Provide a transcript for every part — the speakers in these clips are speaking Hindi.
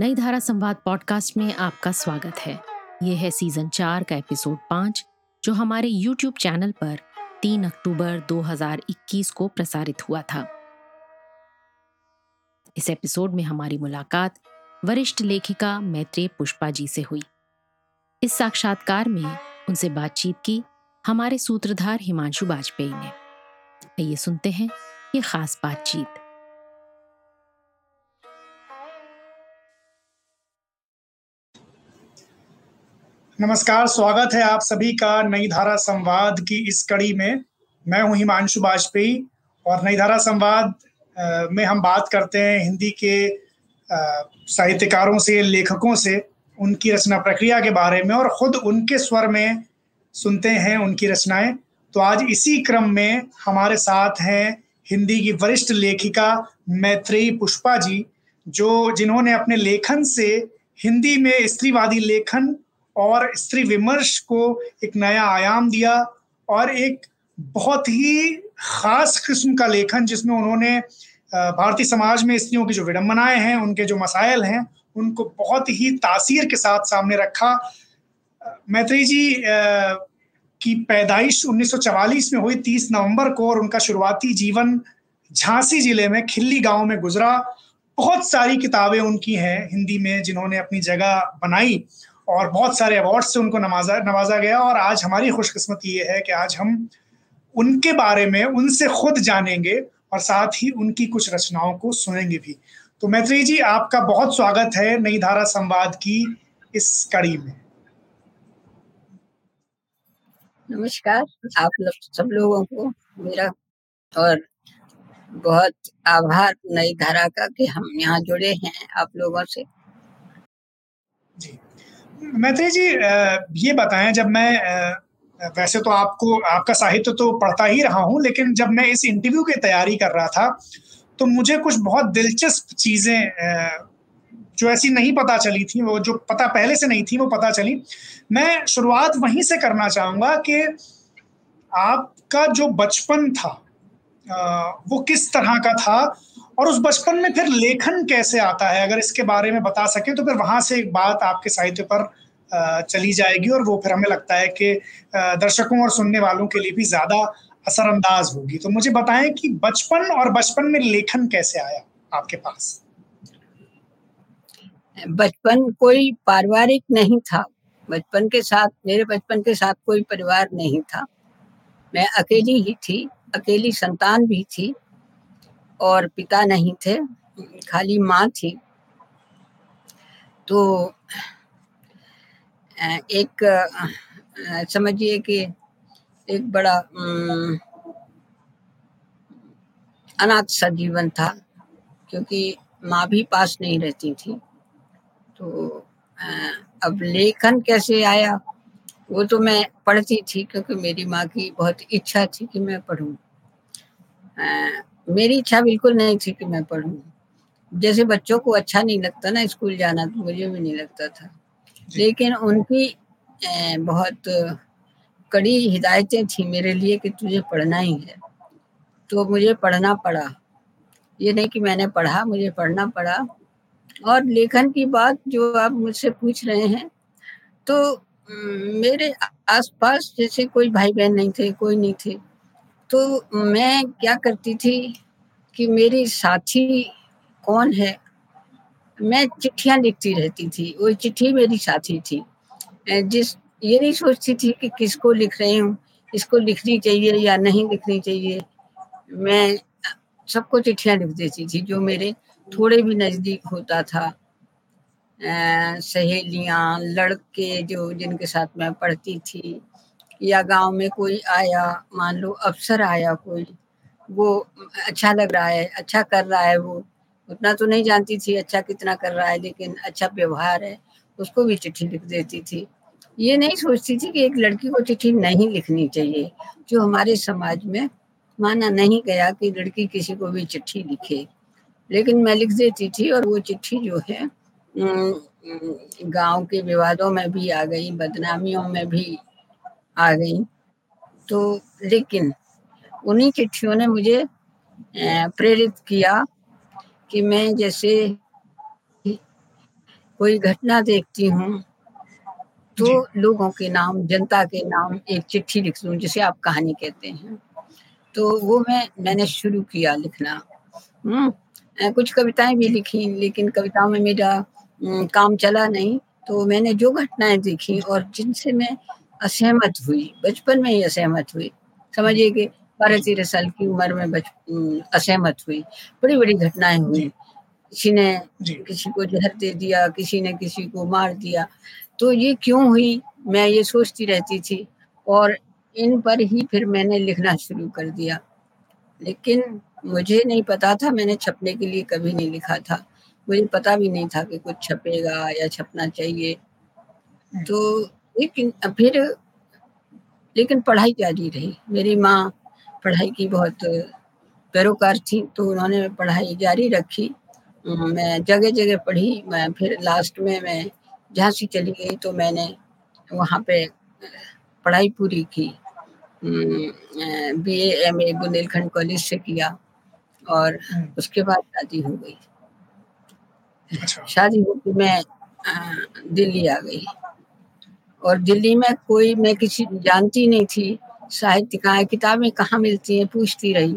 नई धारा संवाद पॉडकास्ट में आपका स्वागत है। ये है सीज़न चार का एपिसोड पाँच, जो हमारे यूट्यूब चैनल पर 3 अक्टूबर 2021 को प्रसारित हुआ था। इस एपिसोड में हमारी मुलाकात वरिष्ठ लेखिका मैत्रेय पुष्पा जी से हुई। इस साक्षात्कार में उनसे बातचीत की हमारे सूत्रधार हिमांशु वाजपेयी ने। आइए सुनते हैं ये खास बातचीत। नमस्कार, स्वागत है आप सभी का नई धारा संवाद की इस कड़ी में। मैं हूँ हिमांशु वाजपेयी और नई धारा संवाद में हम बात करते हैं हिंदी के साहित्यकारों से, लेखकों से, उनकी रचना प्रक्रिया के बारे में और खुद उनके स्वर में सुनते हैं उनकी रचनाएँ। तो आज इसी क्रम में हमारे साथ हैं हिंदी की वरिष्ठ लेखिका मैत्रेयी पुष्पा जी, जो जिन्होंने अपने लेखन से हिंदी में स्त्रीवादी लेखन और स्त्री विमर्श को एक नया आयाम दिया और एक बहुत ही खास किस्म का लेखन जिसमें उन्होंने भारतीय समाज में स्त्रियों की जो विडम्बनाएँ हैं, उनके जो मसाइल हैं, उनको बहुत ही तासीर के साथ सामने रखा। मैत्री जी की पैदाइश 1944 में हुई 30 नवंबर को और उनका शुरुआती जीवन झांसी ज़िले में, खिल्ली गाँव में गुजरा। बहुत सारी किताबें उनकी हैं हिंदी में जिन्होंने अपनी जगह बनाई। और बहुत सारे अवार्ड से उनको नवाजा नवाजा गया और आज हमारी खुशकिस्मती ये है कि आज हम उनके बारे में उनसे खुद जानेंगे और साथ ही उनकी कुछ रचनाओं को सुनेंगे भी। तो मैत्री जी आपका बहुत स्वागत है नई धारा संवाद की इस कड़ी में। नमस्कार आप लोग सब लोगों को मेरा और बहुत आभार नई धारा का कि हम यहाँ जुड़े हैं आप लोगों से। जी। मैत्री जी ये बताएँ, जब मैं वैसे तो आपको, आपका साहित्य तो पढ़ता ही रहा हूँ, लेकिन जब मैं इस इंटरव्यू की तैयारी कर रहा था तो मुझे कुछ बहुत दिलचस्प चीज़ें जो ऐसी नहीं पता चली थी, वो जो पता पहले से नहीं थी, वो पता चली। मैं शुरुआत वहीं से करना चाहूँगा कि आपका जो बचपन था वो किस तरह का था और उस बचपन में फिर लेखन कैसे आता है? अगर इसके बारे में बता सके तो फिर वहाँ से एक बात आपके साहित्य पर चली जाएगी और वो फिर हमें लगता है कि दर्शकों और सुनने वालों के लिए भी ज़्यादा असरअंदाज होगी। तो मुझे बताएँ कि बचपन और बचपन में लेखन कैसे आया आपके पास? बचपन कोई पारिवारिक नहीं था। बचपन के साथ, मेरे बचपन के साथ कोई परिवार नहीं था। मैं अकेली ही थी, अकेली संतान भी थी। और पिता नहीं थे, खाली माँ थी। तो एक समझिए कि एक बड़ा अनाथ सा जीवन था, क्योंकि माँ भी पास नहीं रहती थी। तो अब लेखन कैसे आया, वो तो मैं पढ़ती थी, क्योंकि मेरी माँ की बहुत इच्छा थी कि मैं पढ़ूं। मेरी इच्छा बिल्कुल नहीं थी कि मैं पढ़ूं। जैसे बच्चों को अच्छा नहीं लगता ना स्कूल जाना तो मुझे भी नहीं लगता था। लेकिन उनकी बहुत कड़ी हिदायतें थी मेरे लिए कि तुझे पढ़ना ही है। तो मुझे पढ़ना पड़ा। ये नहीं कि मैंने पढ़ा मुझे पढ़ना पड़ा। और लेखन की बात जो आप मुझसे पूछ रहे हैं तो मेरे आसपास जैसे कोई भाई बहन नहीं थे कोई नहीं थे तो मैं क्या करती थी कि मेरी साथी कौन है? मैं चिट्ठियाँ लिखती रहती थी। वो चिट्ठी मेरी साथी थी। जिस, ये नहीं सोचती थी कि किसको लिख रही हूँ, इसको लिखनी चाहिए या नहीं लिखनी चाहिए। मैं सबको चिट्ठियाँ लिख देती थी जो मेरे थोड़े भी नज़दीक होता था। सहेलियाँ, लड़के जो जिनके साथ मैं पढ़ती थी। या गाँव में कोई आया, मान लो अफसर आया कोई, वो अच्छा लग रहा है अच्छा कर रहा है वो, उतना तो नहीं जानती थी अच्छा कितना कर रहा है, लेकिन अच्छा व्यवहार है, उसको भी चिट्ठी लिख देती थी। ये नहीं सोचती थी कि एक लड़की को चिट्ठी नहीं लिखनी चाहिए, जो हमारे समाज में माना नहीं गया कि लड़की किसी को भी चिट्ठी लिखे। लेकिन मैं लिख देती थी और वो चिट्ठी जो है गाँव के विवादों में भी आ गई, बदनामियों में भी आ गई। तो लेकिन उन्हीं चिट्ठियों ने मुझे प्रेरित किया कि मैं जैसे कोई घटना देखती हूँ तो लोगों के नाम जनता के नाम एक चिट्ठी लिख दूँ जिसे आप कहानी कहते हैं। तो वो मैं मैंने शुरू किया लिखना। हम्म कुछ कविताएँ भी लिखी लेकिन कविताओं में मेरा काम चला नहीं। तो मैंने जो घटनाएँ देखी और जिनसे मैं असहमत हुई। बचपन में ही असहमत हुई। समझिए कि बारह तेरह साल की उम्र में बच असहमत हुई। बड़ी बड़ी घटनाएँ हुई। किसी ने किसी को जहर दे दिया किसी ने किसी को मार दिया। तो ये क्यों हुई? मैं ये सोचती रहती थी। और इन पर ही फिर मैंने लिखना शुरू कर दिया। लेकिन मुझे नहीं पता था मैंने छपने के लिए कभी नहीं लिखा था। मुझे पता भी नहीं था कि कुछ छपेगा या छपना चाहिए। तो लेकिन फिर लेकिन पढ़ाई जारी रही। मेरी माँ पढ़ाई की बहुत पैरोकार थी तो उन्होंने पढ़ाई जारी रखी। मैं जगह जगह पढ़ी मैं फिर लास्ट में मैं झांसी चली गई तो मैंने वहाँ पे पढ़ाई पूरी की। B M A Bundelkhand college से किया और हम्म। उसके बाद शादी हो गई। अच्छा। शादी होकर मैं दिल्ली आ गई। और दिल्ली में कोई मैं किसी जानती नहीं थी। साहित्य कहाँ किताबें कहाँ मिलती हैं पूछती रही।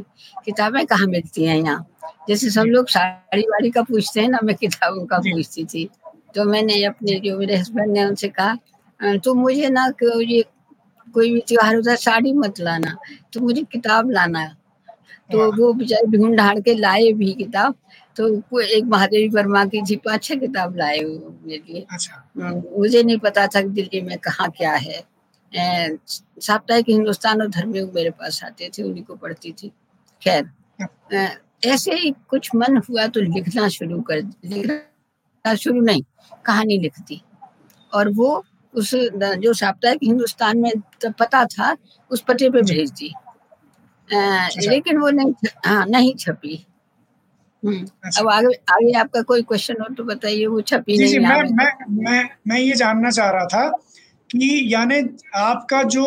किताबें कहाँ मिलती हैं यहाँ? जैसे सब लोग साड़ी वाड़ी का पूछते हैं ना मैं किताबों का पूछती थी। तो मैंने अपने जो मेरे हस्बैंड ने उनसे कहा तो मुझे ना ये कोई भी त्योहार होता है साड़ी मत लाना। तो मुझे किताब लाना तो वो बेचारे ढूंढ ढाड़ के लाए भी किताब। तो वो एक महादेवी वर्मा की थी पाँच छह किताब लाए मेरे लिए। अच्छा। हम्म, मुझे नहीं पता था कि दिल्ली में कहाँ क्या है। साप्ताहिक हिंदुस्तान और धर्मयुग मेरे पास आते थे उन्हीं को पढ़ती थी। खैर ऐसे ही कुछ मन हुआ तो लिखना शुरू कर लिखना शुरू नहीं कहानी लिखती। और वो उस जो साप्ताहिक हिंदुस्तान में पता था उस पते पे भेज दी अच्छा। लेकिन वो नहीं हाँ नहीं छपी। अच्छा। अब आगे आगे आपका कोई क्वेश्चन हो तो बताइए वो छपी नहीं मैं मैं मैं मैं ये जानना चाह रहा था कि यानी आपका जो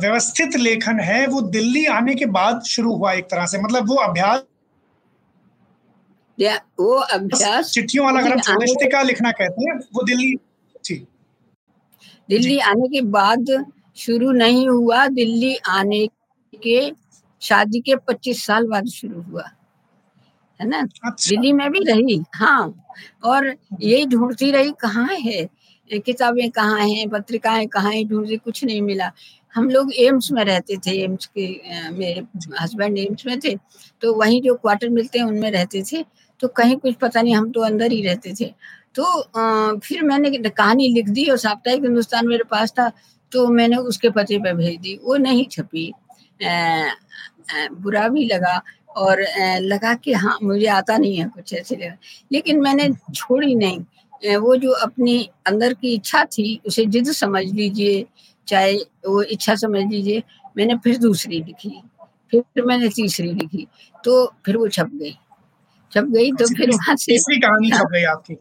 व्यवस्थित लेखन है वो दिल्ली आने के बाद शुरू हुआ एक तरह से मतलब वो अभ्यास या वो अभ्यास चिट्ठियों वाला अगर हम का लिखना कहते हैं वो दिल्ली जी। दिल्ली आने के बाद शुरू नहीं हुआ दिल्ली आने के शादी के 25 साल बाद शुरू हुआ। है ना? अच्छा। दिल्ली में भी रही हाँ। और यही ढूंढती रही कहाँ है? किताबें कहाँ हैं पत्रिकाएँ कहाँ हैं ढूंढती कुछ नहीं मिला। हम लोग एम्स में रहते थे एम्स के मेरे हस्बैंड एम्स में थे तो वहीं जो क्वार्टर मिलते हैं उनमें रहते थे। तो कहीं कुछ पता नहीं हम तो अंदर ही रहते थे। तो आ, फिर मैंने कहानी लिख दी और साप्ताहिक हिंदुस्तान मेरे पास था तो मैंने उसके पते पे भेज दी। वो नहीं छपी। आ, आ, बुरा भी लगा और लगा कि हाँ मुझे आता नहीं है कुछ ऐसे लगा लेकिन मैंने छोड़ी नहीं। वो जो अपनी अंदर की इच्छा थी उसे जिद समझ लीजिए चाहे वो इच्छा समझ लीजिए मैंने फिर दूसरी लिखी। फिर मैंने तीसरी लिखी। तो फिर वो छप गई। छप गई तो फिर वहाँ से तीसरी कहानी छप गई आपकी।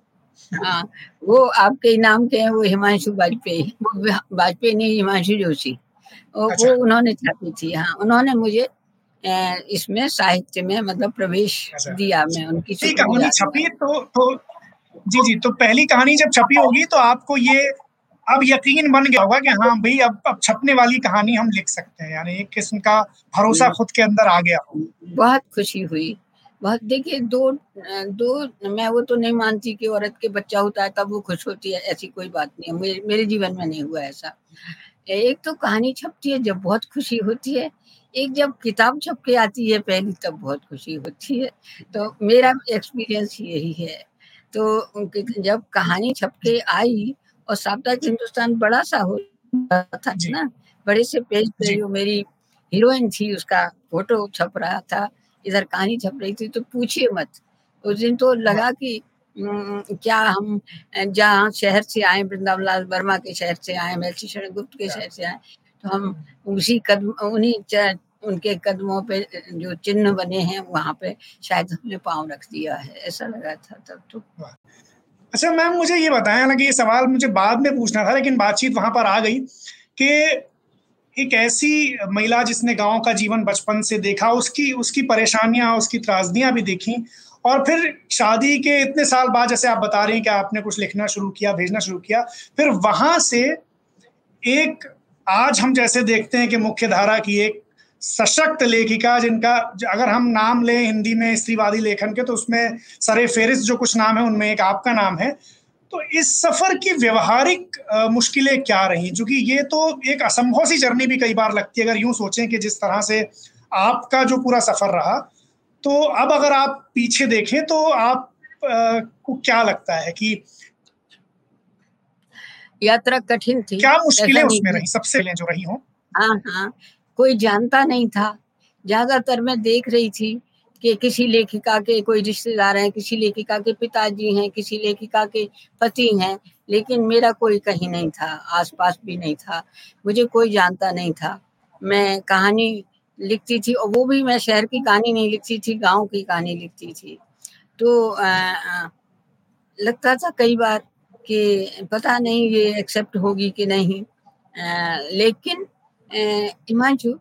हाँ वो आपके नाम के हैं वो हिमांशु वाजपेयी वाजपेयी नहीं हिमांशु जोशी। अच्छा। वो उन्होंने छापी थी हाँ। उन्होंने मुझे इसमें साहित्य में मतलब प्रवेश अच्छा। दिया मैं उनकी कहानी छपी तो तो जी जी तो पहली कहानी जब छपी होगी तो आपको ये अब यकीन बन गया होगा कि हाँ भाई अब अब छपने वाली कहानी हम लिख सकते हैं यानी एक किस्म का भरोसा खुद के अंदर आ गया बहुत खुशी हुई। बहुत देखिए दो दो मैं वो तो नहीं मानती कि औरत के बच्चा होता है तब वो खुश होती है ऐसी कोई बात नहीं है मेरे मेरे जीवन में नहीं हुआ ऐसा। एक तो कहानी छपती है जब बहुत खुशी होती है एक जब किताब छप के आती है पहली तब बहुत खुशी होती है। तो मेरा एक्सपीरियंस यही है। तो जब कहानी छप के आई और साप्ताहिक हिंदुस्तान बड़ा सा हो था ना? बड़े से पेज पे जो। मेरी हीरोइन थी उसका फ़ोटो छप रहा था इधर कहानी छप रही थी तो पूछिए मत। उस दिन तो लगा कि क्या हम जहाँ शहर से आए वृंदावन लाल वर्मा के शहर से आए महर्षि शरण गुप्त के शहर से आए। तो हम उसी कदम, उन्हीं उनके कदमों पे जो चिन्ह बने हैं, वहाँ पे शायद हमने पाँव रख दिया है। ऐसा लगा था तब तो। अच्छा मैम, मुझे ये बताएँ, हालाँकि ये सवाल मुझे बाद में पूछना था, लेकिन बातचीत वहाँ पर आ गई कि एक ऐसी महिला जिसने गाँव का जीवन बचपन से देखा, उसकी उसकी परेशानियाँ, उसकी त्रासदियाँ भी देखी, और फिर शादी के इतने साल बाद, जैसे आप बता रही हैं कि आपने कुछ लिखना शुरू किया, भेजना शुरू किया, फिर वहाँ से एक आज हम जैसे देखते हैं कि मुख्य धारा की एक सशक्त लेखिका जिनका अगर हम नाम लें हिंदी में स्त्रीवादी लेखन के तो उसमें सरे फेरिस जो कुछ नाम है उनमें एक आपका नाम है। तो इस सफ़र की व्यवहारिक मुश्किलें क्या रही? क्योंकि ये तो एक असंभव सी जर्नी भी कई बार लगती है अगर यूँ सोचें कि जिस तरह से आपका जो पूरा सफ़र रहा। तो अब अगर आप पीछे देखें तो आप आ, को क्या लगता है कि यात्रा कठिन थी क्या मुश्किलें उसमें रही सबसे जो रही हो? हाँ हाँ कोई जानता नहीं था। ज़्यादातर मैं देख रही थी कि किसी लेखिका के कोई रिश्तेदार हैं किसी लेखिका के पिताजी हैं किसी लेखिका के पति हैं लेकिन मेरा कोई कहीं नहीं था आसपास भी नहीं था मुझे कोई जानता नहीं था। मैं कहानी लिखती थी और वो भी मैं शहर की कहानी नहीं लिखती थी गाँव की कहानी लिखती थी। तो आ, आ, लगता था कई बार कि पता नहीं ये एक्सेप्ट होगी कि नहीं। आ, लेकिन हिमांशु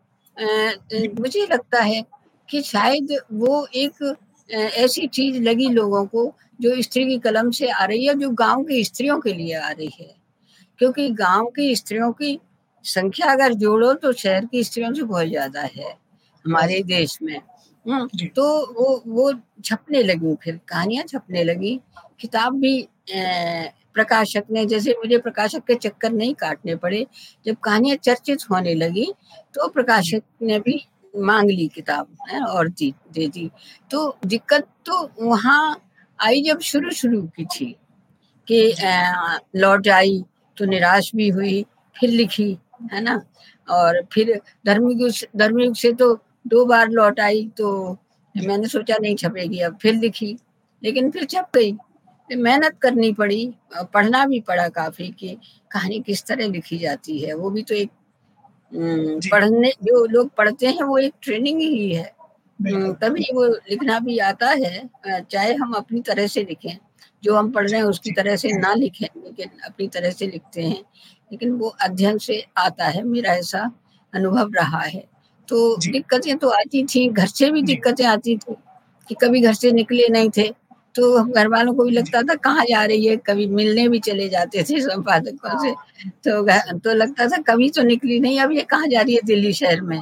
मुझे लगता है कि शायद वो एक ऐसी चीज़ लगी लोगों को जो स्त्री की कलम से आ रही है जो गाँव की स्त्रियों के लिए आ रही है। क्योंकि गाँव की स्त्रियों की संख्या अगर जोड़ो तो शहर की स्त्रियों से बहुत ज़्यादा है हमारे देश में। हम्म, तो वो वो छपने लगी फिर कहानियाँ छपने लगी किताब भी प्रकाशक ने, जैसे मुझे प्रकाशक के चक्कर नहीं काटने पड़े, जब कहानियाँ चर्चित होने लगी तो प्रकाशक ने भी मांग ली किताब, है, और दी दे दी। तो दिक्कत तो वहाँ आई जब शुरू शुरू की थी कि लौट आई तो निराश भी हुई, फिर लिखी, है ना? और फिर धर्मयुग धर्मयुग से तो दो बार लौट आई तो मैंने सोचा नहीं छपेगी, अब फिर लिखी, लेकिन फिर छप गई। मेहनत करनी पड़ी पढ़ना भी पड़ा काफ़ी कि कहानी किस तरह लिखी जाती है। वो भी तो एक पढ़ने जो लोग पढ़ते हैं वो एक ट्रेनिंग ही है। तभी वो लिखना भी आता है चाहे हम अपनी तरह से लिखें जो हम पढ़ रहे हैं उसकी तरह से ना लिखें लेकिन अपनी तरह से लिखते हैं। लेकिन वो अध्ययन से आता है मेरा ऐसा अनुभव रहा है। तो दिक्कतें तो आती थी घर से भी दिक्कतें आती थी कि कभी घर से निकले नहीं थे। तो हम घर वालों को भी लगता था कहाँ जा रही है? कभी मिलने भी चले जाते थे संपादकों से। तो तो लगता था कभी तो निकली नहीं अब ये कहाँ जा रही है दिल्ली शहर में?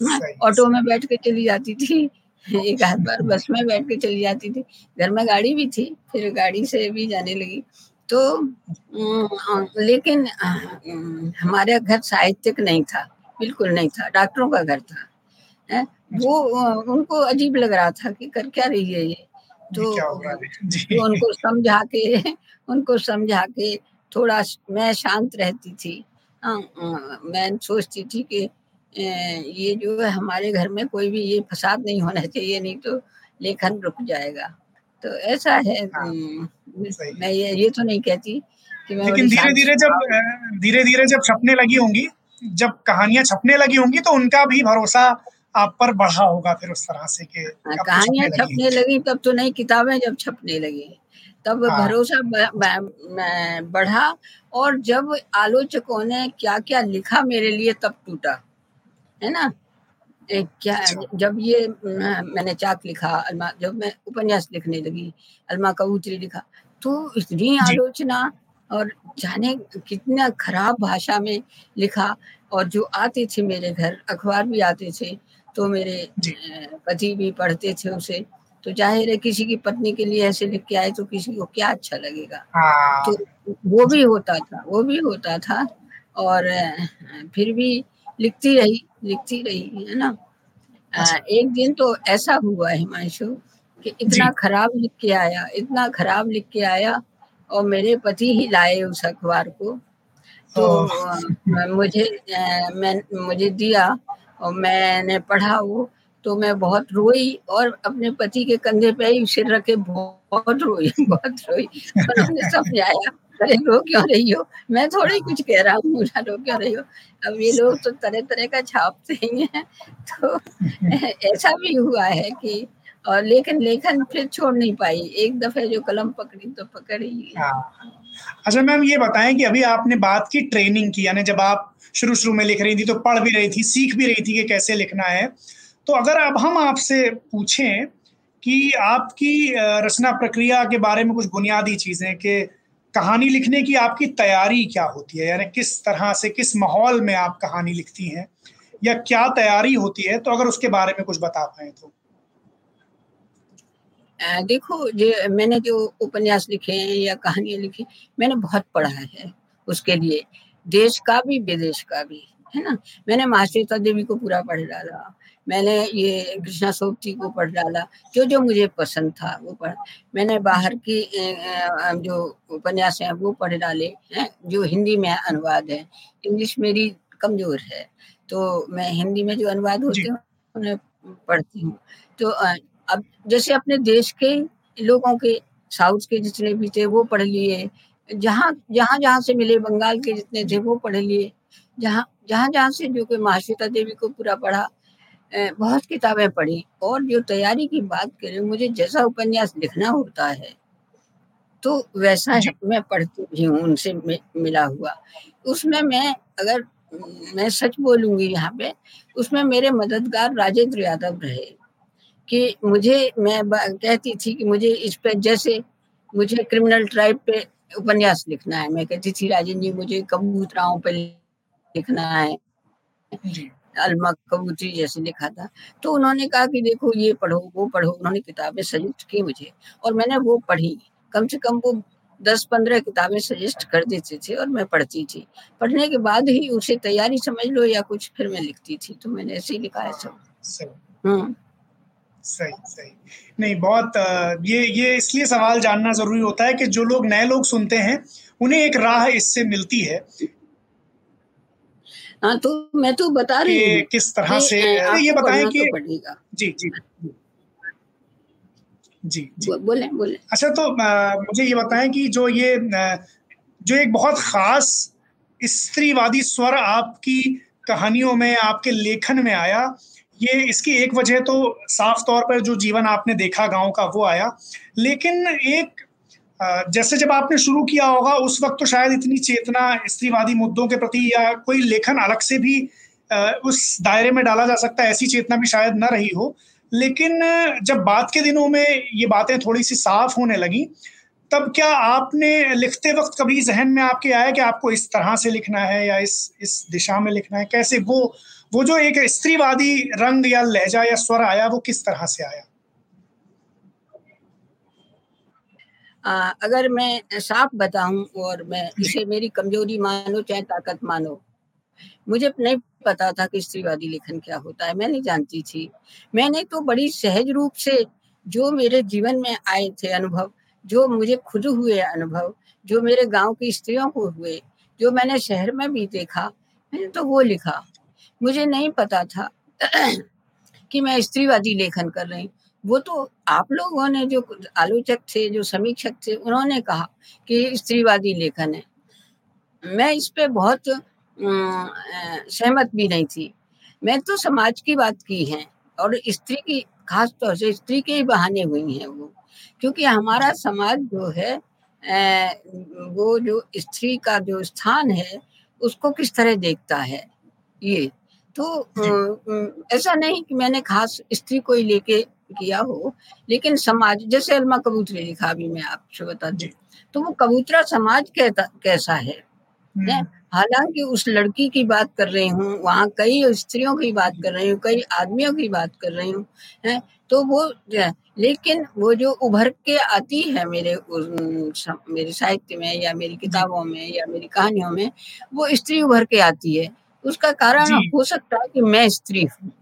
हाँ, ऑटो में बैठ के चली जाती थी। एक आध बार बस में बैठ के चली जाती थी। घर में गाड़ी भी थी फिर गाड़ी से भी जाने लगी। तो लेकिन हमारे घर साहित्यिक नहीं था बिल्कुल नहीं था डॉक्टरों का घर था है। वो उनको अजीब लग रहा था कि कर क्या रही है ये। तो, तो उनको समझा के उनको समझा के थोड़ा मैं शांत रहती थी। आ, आ, मैं सोचती थी कि ये जो है हमारे घर में कोई भी ये फसाद नहीं होना चाहिए नहीं तो लेखन रुक जाएगा। तो ऐसा है हाँ, मैं ये ये तो नहीं कहती कि मैं लेकिन धीरे धीरे जब धीरे धीरे जब छपने लगी होंगी जब कहानियाँ छपने लगी होंगी तो उनका भी भरोसा आप पर बढ़ा होगा फिर उस तरह से कि हाँ, कहानियाँ छपने लगी तब तो नई किताबें जब छपने लगी तब हाँ। भरोसा बढ़ा और जब आलोचकों ने क्या क्या लिखा मेरे लिए तब टूटा है ना क्या अच्छा। जब ये मैंने चाक लिखा अलमा जब मैं उपन्यास लिखने लगी अलमा कबूतरी लिखा तो इतनी आलोचना और जाने कितना खराब भाषा में लिखा और जो आते थे मेरे घर अखबार भी आते थे तो मेरे पति भी पढ़ते थे उसे। तो ज़ाहिर है किसी की पत्नी के लिए ऐसे लिख के आए तो किसी को क्या अच्छा लगेगा। हाँ। तो वो भी होता था वो भी होता था और फिर भी लिखती रही लिखती रही है ना? अच्छा। एक दिन तो ऐसा हुआ हिमांशु कि इतना खराब लिख के आया इतना खराब लिख के आया और मेरे पति ही लाए उस अखबार को। तो मुझे मैं मुझे दिया और मैंने पढ़ा वो तो मैं बहुत रोई और अपने पति के कंधे पे ही सिर रखे, बहुत रोई बहुत रोई। उन्होंने समझाया अरे रो क्यों रही हो? मैं थोड़ी कुछ कह रहा हूँ, मुझे रो क्यों रही हो? अब ये लोग तो तरह तरह का छापते ही हैं तो ऐसा भी हुआ है कि, और लेकिन लेखन फिर छोड़ नहीं पाई। एक दफे जो कलम पकड़ी तो पकड़ी हाँ। अच्छा मैम ये बताएँ कि अभी आपने बात की ट्रेनिंग की, यानी जब आप शुरू शुरू में लिख रही थी तो पढ़ भी रही थी, सीख भी रही थी कि कैसे लिखना है। तो अगर अब हम आपसे पूछें कि आपकी रचना प्रक्रिया के बारे में कुछ बुनियादी चीज़ें कि कहानी लिखने की आपकी तैयारी क्या होती है? यानी किस तरह से, किस माहौल में आप कहानी लिखती हैं? या क्या तैयारी होती है? तो अगर उसके बारे में कुछ बता पाए तो। देखो, जो मैंने जो उपन्यास लिखे हैं या कहानियाँ लिखी, मैंने बहुत पढ़ा है उसके लिए। देश का भी विदेश का भी है ना? मैंने महाश्वेता देवी को पूरा पढ़ डाला। मैंने ये कृष्णा सोपती को पढ़ डाला। जो जो मुझे पसंद था वो पढ़ मैंने बाहर की जो उपन्यास हैं वो पढ़ डाले हैं? जो हिंदी में अनुवाद है। इंग्लिश मेरी कमज़ोर है तो मैं हिंदी में जो अनुवाद होते हैं उन्हें पढ़ती हूँ। तो अब जैसे अपने देश के लोगों के साउथ के जितने भी थे वो पढ़ लिए। जहाँ जहाँ जहाँ से मिले बंगाल के जितने थे वो पढ़ लिए। जहाँ जहाँ जहाँ से जो कि महाश्वेता देवी को पूरा पढ़ा बहुत किताबें पढ़ी। और जो तैयारी की बात करें मुझे जैसा उपन्यास लिखना होता है तो वैसा मैं पढ़ती भी हूँ उनसे मिला हुआ। उसमें मैं अगर मैं सच बोलूँगी यहाँ पे उसमें मेरे मददगार राजेंद्र यादव रहे कि मुझे मैं कहती थी कि मुझे इस पे जैसे मुझे क्रिमिनल ट्राइब पे उपन्यास लिखना है। मैं कहती थी राजन जी मुझे कबूतराओं पे लिखना है। अलमा कबूतरी जैसे लिखा था। तो उन्होंने कहा कि देखो ये पढ़ो वो पढ़ो उन्होंने किताबें सजेस्ट की मुझे और मैंने वो पढ़ी। कम से कम वो दस पंद्रह किताबें सजेस्ट कर देते थे और मैं पढ़ती थी। पढ़ने के बाद ही उसे तैयारी समझ लो या कुछ फिर मैं लिखती थी। तो मैंने ऐसे ही लिखा है सब। हम्म। सही सही। नहीं बहुत ये ये इसलिए सवाल जानना ज़रूरी होता है कि जो लोग नए लोग सुनते हैं उन्हें एक राह इससे मिलती है। हाँ तो मैं तो बता रही हूँ किस तरह से ये बताएँ कि तो जी जी। जी जी। बोले बोले। अच्छा तो आ, मुझे ये बताएँ कि जो ये जो एक बहुत खास स्त्रीवादी स्वर आपकी कहानियों में आपके लेखन में आया ये इसकी एक वजह तो साफ़ तौर पर जो जीवन आपने देखा गाँव का वो आया। लेकिन एक जैसे जब आपने शुरू किया होगा, उस वक्त तो शायद इतनी चेतना, स्त्रीवादी मुद्दों के प्रति या कोई लेखन अलग से भी उस दायरे में डाला जा सकता है, ऐसी चेतना भी शायद न रही हो। लेकिन, जब बात के दिनों में ये बातें थोड़ी सी साफ़ होने लगी, तब क्या आपने लिखते वक्त कभी जहन में आपके आया कि आपको इस तरह से लिखना है या इस इस दिशा में लिखना है? कैसे वो वो जो एक स्त्रीवादी रंग या लहजा या स्वर आया वो किस तरह से आया? आ, अगर मैं साफ़ बताऊँ और मैं इसे मेरी कमज़ोरी मानो चाहे ताकत मानो मुझे नहीं पता था कि स्त्रीवादी लेखन क्या होता है मैं नहीं जानती थी। मैंने तो बड़ी सहज रूप से जो मेरे जीवन में आए थे अनुभव जो मुझे खुद हुए अनुभव जो मेरे गाँव की स्त्रियों को हुए जो मैंने शहर में भी देखा मैंने तो वो लिखा। मुझे नहीं पता था कि मैं स्त्रीवादी लेखन कर रही वो तो आप लोगों ने जो आलोचक थे, जो समीक्षक थे, उन्होंने कहा कि स्त्रीवादी लेखन है। मैं इस पे बहुत सहमत भी नहीं थी। मैं तो समाज की बात की है और स्त्री की, खास तौर से स्त्री के ही बहाने हुई हैं वो। क्योंकि हमारा समाज जो है वो जो स्त्री का जो स्थान है, उसको किस तरह देखता है? ये। तो ऐसा नहीं कि मैंने खास स्त्री को ही लेके किया हो लेकिन समाज जैसे अलमा कबूतरी लिखा अभी मैं आपसे बता दूँ तो वो कबूतरा समाज कहता कैसा है हम्म। हालाँकि उस लड़की की बात कर रही हूँ वहाँ कई स्त्रियों की बात कर रही हूँ कई आदमियों की बात कर रही हूँ है? तो वो लेकिन वो जो उभर के आती है मेरे मेरे साहित्य में या मेरी किताबों में या मेरी कहानियों में वो स्त्री उभर के आती है। उसका कारण हो सकता है कि मैं स्त्री हूँ।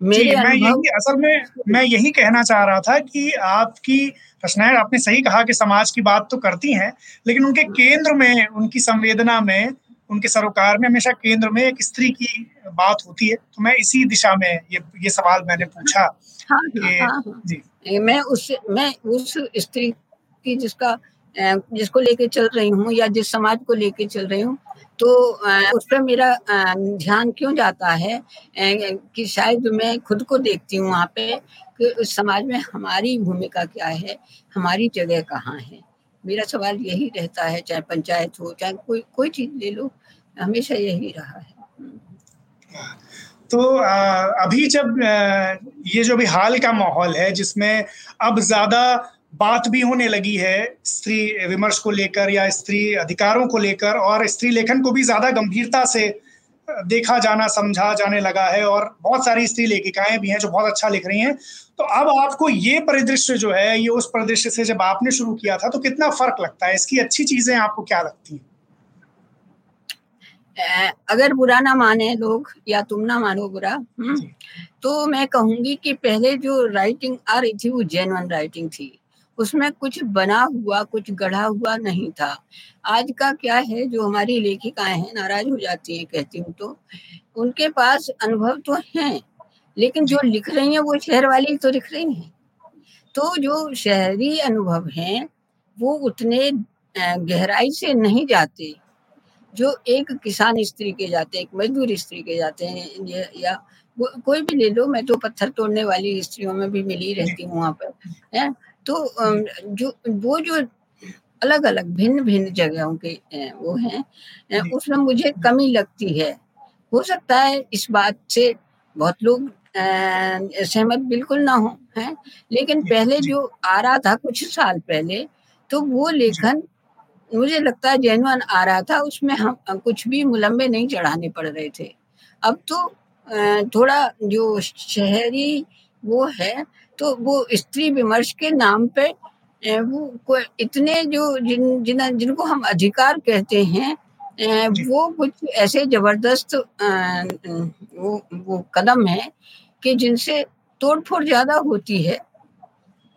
मेरे मैं यही असल में मैं यही कहना चाह रहा था कि आपकी रचनाएँ आपने सही कहा कि समाज की बात तो करती हैं लेकिन उनके केंद्र में उनकी संवेदना में उनके सरोकार में हमेशा केंद्र में एक स्त्री की बात होती है। तो मैं इसी दिशा में ये ये सवाल मैंने पूछा हाँ, कि हाँ, हाँ, जी। मैं उस मैं उस स्त्री की जिसका जिसको लेके चल रही हूँ या जिस समाज को लेके चल रही हूँ तो उस पर मेरा ध्यान क्यों जाता है? कि शायद मैं खुद को देखती हूँ वहाँ पे कि उस समाज में हमारी भूमिका क्या है? हमारी जगह कहाँ है? मेरा सवाल यही रहता है, चाहे पंचायत हो, चाहे कोई कोई चीज़ ले लो, हमेशा यही रहा है। तो अभी जब ये जो भी हाल का माहौल है, जिसमें अब ज़्यादा बात भी होने लगी है स्त्री विमर्श को लेकर या स्त्री अधिकारों को लेकर और स्त्री लेखन को भी ज़्यादा गंभीरता से देखा जाना समझा जाने लगा है और बहुत सारी स्त्री लेखिकाएँ भी हैं जो बहुत अच्छा लिख रही हैं। तो अब आपको ये परिदृश्य जो है ये उस परिदृश्य से जब आपने शुरू किया था तो कितना फ़र्क लगता है? इसकी अच्छी चीज़ें आपको क्या लगती हैं? अगर बुरा ना माने लोग या तुम ना मानो बुरा हम्म, तो मैं कहूँगी कि पहले जो राइटिंग आ रही थी वो जेनवन राइटिंग थी। उसमें कुछ बना हुआ कुछ गढ़ा हुआ नहीं था। आज का क्या है जो हमारी लेखिकाएँ हैं नाराज़ हो जाती हैं कहती हूँ तो। उनके पास अनुभव तो है लेकिन जो लिख रही हैं वो शहर वाली तो लिख रही हैं। तो जो शहरी अनुभव हैं वो उतने गहराई से नहीं जाते। जो एक किसान स्त्री के जाते हैं एक मजदूर स्त्री के जाते हैं या कोई भी ले लो मैं तो पत्थर तोड़ने वाली स्त्रियों में भी मिली रहती हूँ वहाँ पर है। तो जो वो जो अलग अलग भिन्न भिन्न जगहों के वो हैं उसमें मुझे कमी लगती है। हो सकता है इस बात से बहुत लोग सहमत बिल्कुल ना हो है लेकिन पहले जो। आ रहा था कुछ साल पहले तो वो लेखन मुझे लगता है जेनवन आ रहा था उसमें हम कुछ भी मुलम्बे नहीं चढ़ाने पड़ रहे थे। अब तो थोड़ा जो शहरी वो है तो वो स्त्री विमर्श के नाम पे वो को इतने जो जिन जिन जिनको हम अधिकार कहते हैं वो कुछ ऐसे ज़बरदस्त वो वो कदम है कि जिनसे तोड़फोड़ ज़्यादा होती है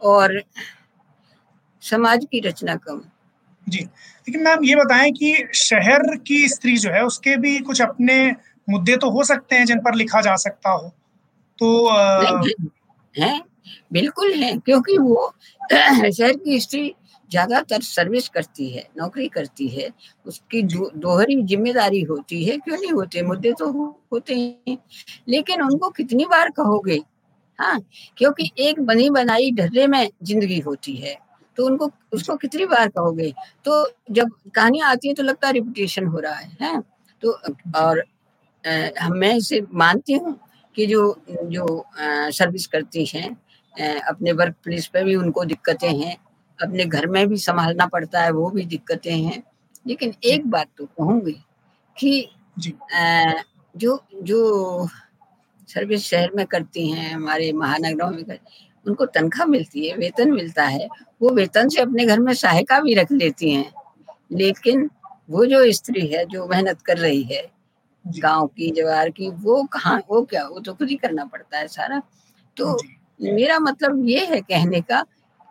और समाज की रचना कम। जी लेकिन मैम ये बताएँ कि शहर की स्त्री जो है उसके भी कुछ अपने मुद्दे तो हो सकते हैं जिन पर लिखा जा सकता हो? तो आ... है? बिल्कुल है क्योंकि वो शहर की स्त्री ज़्यादातर सर्विस करती है नौकरी करती है उसकी दोहरी ज़िम्मेदारी होती है क्यों नहीं होते? मुद्दे तो हो, होते हैं। लेकिन उनको कितनी बार कहोगे? हाँ क्योंकि एक बनी बनाई ढर्रे में ज़िंदगी होती है। तो उनको उसको कितनी बार कहोगे? तो जब कहानियाँ आती है तो लगता है रिपीटेशन हो रहा है, है? तो और आ, मैं इसे मानती हूँ कि जो जो सर्विस करती हैं अपने वर्क प्लेस पे भी उनको दिक्कतें हैं अपने घर में भी संभालना पड़ता है वो भी दिक्कतें हैं। लेकिन एक बात तो कहूँगी कि जो। जो सर्विस शहर में करती हैं हमारे महानगरों में करती उनको तनख्वाह मिलती है वेतन मिलता है वो वेतन से अपने घर में सहायिका भी रख लेती हैं। लेकिन वो जो स्त्री है जो मेहनत कर रही है गाँव की जवार की वो कहाँ वो क्या वो तो खुद ही करना पड़ता है सारा। तो मेरा मतलब ये है कहने का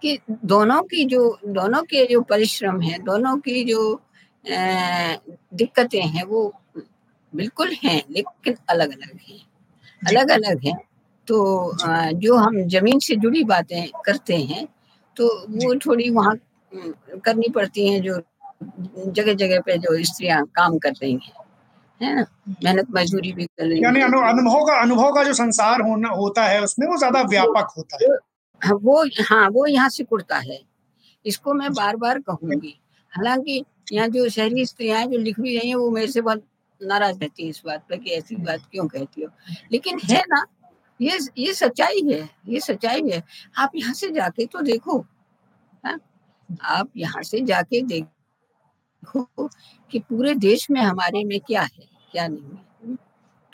कि दोनों की जो दोनों के जो परिश्रम है दोनों की जो दिक्कतें हैं वो बिल्कुल हैं लेकिन अलग अलग हैं। अलग अलग हैं। तो जो। हम ज़मीन से जुड़ी बातें करते हैं तो वो थोड़ी वहाँ करनी पड़ती हैं जो जगह जगह पे जो स्त्रियाँ काम कर रही हैं। है ना? मेहनत मजदूरी भी कर रही यानी अनुभव का अनुभव का जो संसार होना होता है उसमें वो ज़्यादा व्यापक होता है। वो हाँ वो यहाँ से कुड़ता है। इसको मैं बार बार कहूँगी। हालाँकि यहाँ जो शहरी स्त्रियाँ जो लिख भी रही हैं वो मेरे से बहुत नाराज़ रहती है इस बात पर कि ऐसी बात क्यों कहती हो। लेकिन है ना ये ये सच्चाई है ये सच्चाई है। आप यहाँ से जाके तो देखो हा? आप यहाँ से जाके देखो कि पूरे देश में हमारे में क्या है क्या नहीं है।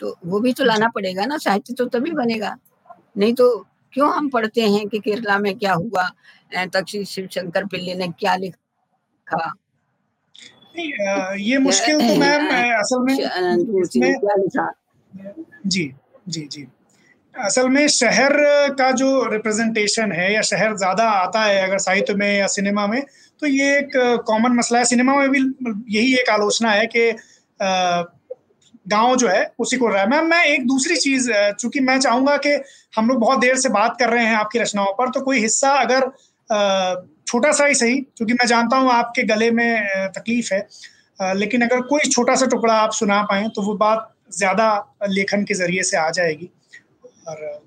तो वो भी तो लाना पड़ेगा ना साहित्य तो तभी बनेगा। नहीं तो क्यों हम पढ़ते हैं कि केरला में क्या हुआ तक्षी शिव शंकर पिल्ले ने क्या लिखा? ये मुश्किल तो मैम असल में जी जी जी। असल में शहर का जो रिप्रेजेंटेशन है या शहर ज़्यादा आता है अगर साहित्य में या सिनेमा में तो ये एक कॉमन मसला है। सिनेमा में भी यही एक आलोचना है कि गाँव जो है, उसी को रहा है मैम मैं एक दूसरी चीज़ चूँकि मैं चाहूँगा कि हम लोग बहुत देर से बात कर रहे हैं आपकी रचनाओं पर तो कोई हिस्सा अगर छोटा सा ही सही, क्योंकि मैं जानता हूँ आपके गले में तकलीफ़ है लेकिन अगर कोई छोटा सा टुकड़ा आप सुना पाए तो वो बात ज़्यादा लेखन के ज़रिए से आ जाएगी। और,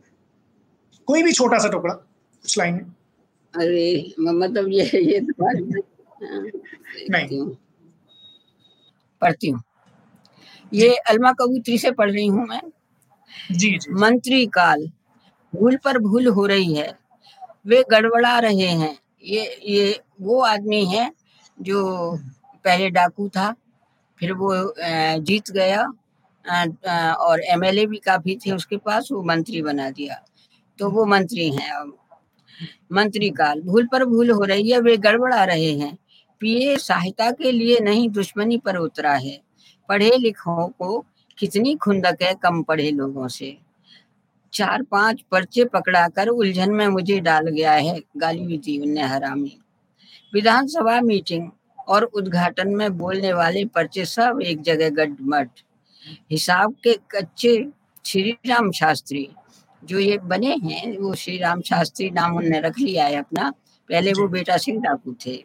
कोई भी छोटा सा टुकड़ा, कुछ लाइन अरे मतलब ये ये नहीं। पढ़ती हूँ। ये अलमा कबूतरी से पढ़ रही हूँ मैं। जी जी। मंत्री काल भूल पर भूल हो रही है। वे गड़बड़ा रहे हैं। ये ये वो आदमी है जो पहले डाकू था फिर वो जीत गया। और एमएलए भी काफ़ी थे उसके पास वो मंत्री बना दिया। तो वो मंत्री हैं अब। मंत्री काल, भूल पर भूल हो रही है, वे गड़बड़ा रहे हैं। पीए सहायता के लिए नहीं, दुश्मनी पर उतरा है। पढ़े लिखों को कितनी खुंदक है कम पढ़े लोगों से। चार पाँच पर्चे पकड़ाकर उलझन में मुझे डाल गया है, गाली दी उनने हरामी। विधानसभा मीटिंग और उद्घाटन में बोलने वाले पर्चे सब एक जगह गड्ढमड हिसाब के कच्चे श्री राम शास्त्री जो ये बने हैं वो श्री राम शास्त्री नाम उनने रख लिया है अपना। पहले वो बेटा सिंह डाकू थे।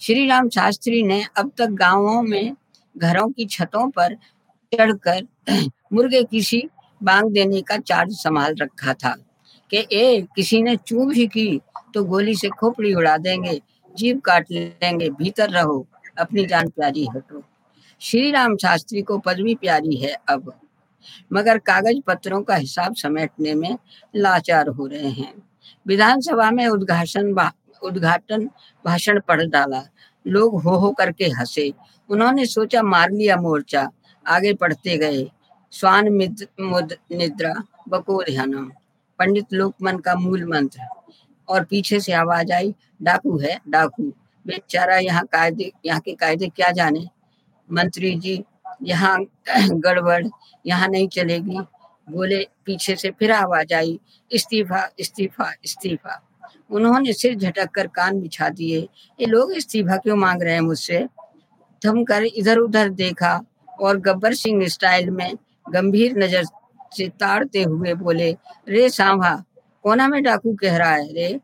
श्री राम शास्त्री ने अब तक गाँवों में घरों की छतों पर चढ़कर मुर्गे किसी बांग देने का चार्ज संभाल रखा था कि ए किसी ने चू भी की तो गोली से खोपड़ी उड़ा देंगे जीभ काट लेंगे भीतर रहो अपनी जान प्यारी है तो श्री राम शास्त्री को पदवी प्यारी है अब। मगर कागज़ पत्रों का हिसाब समेटने में लाचार हो रहे हैं। विधानसभा में उद्घाटन उद्घाटन भाषण पढ़ डाला। लोग हो हो करके हंसे। उन्होंने सोचा, मार लिया मोर्चा। आगे पढ़ते गए। स्वान निद्रा बको ध्यानम पंडित लोकमन का मूल मंत्र। और पीछे से आवाज़ आई, डाकू है, डाकू। बेचारा यहाँ कायदे, यहाँ के कायदे क्या जाने? मंत्री जी यहाँ गड़बड़, यहाँ नहीं चलेगी। बोले, पीछे से फिर आवाज़ आई, इस्तीफा इस्तीफा इस्तीफा। उन्होंने सिर झटक कर कान बिछा दिए। ये लोग इस्तीफा क्यों मांग रहे हैं मुझसे? थम कर इधर उधर देखा और गब्बर सिंह स्टाइल में गंभीर नज़र से ताड़ते हुए बोले, रे सांभा, कोना में डाकू कह रहा है रे?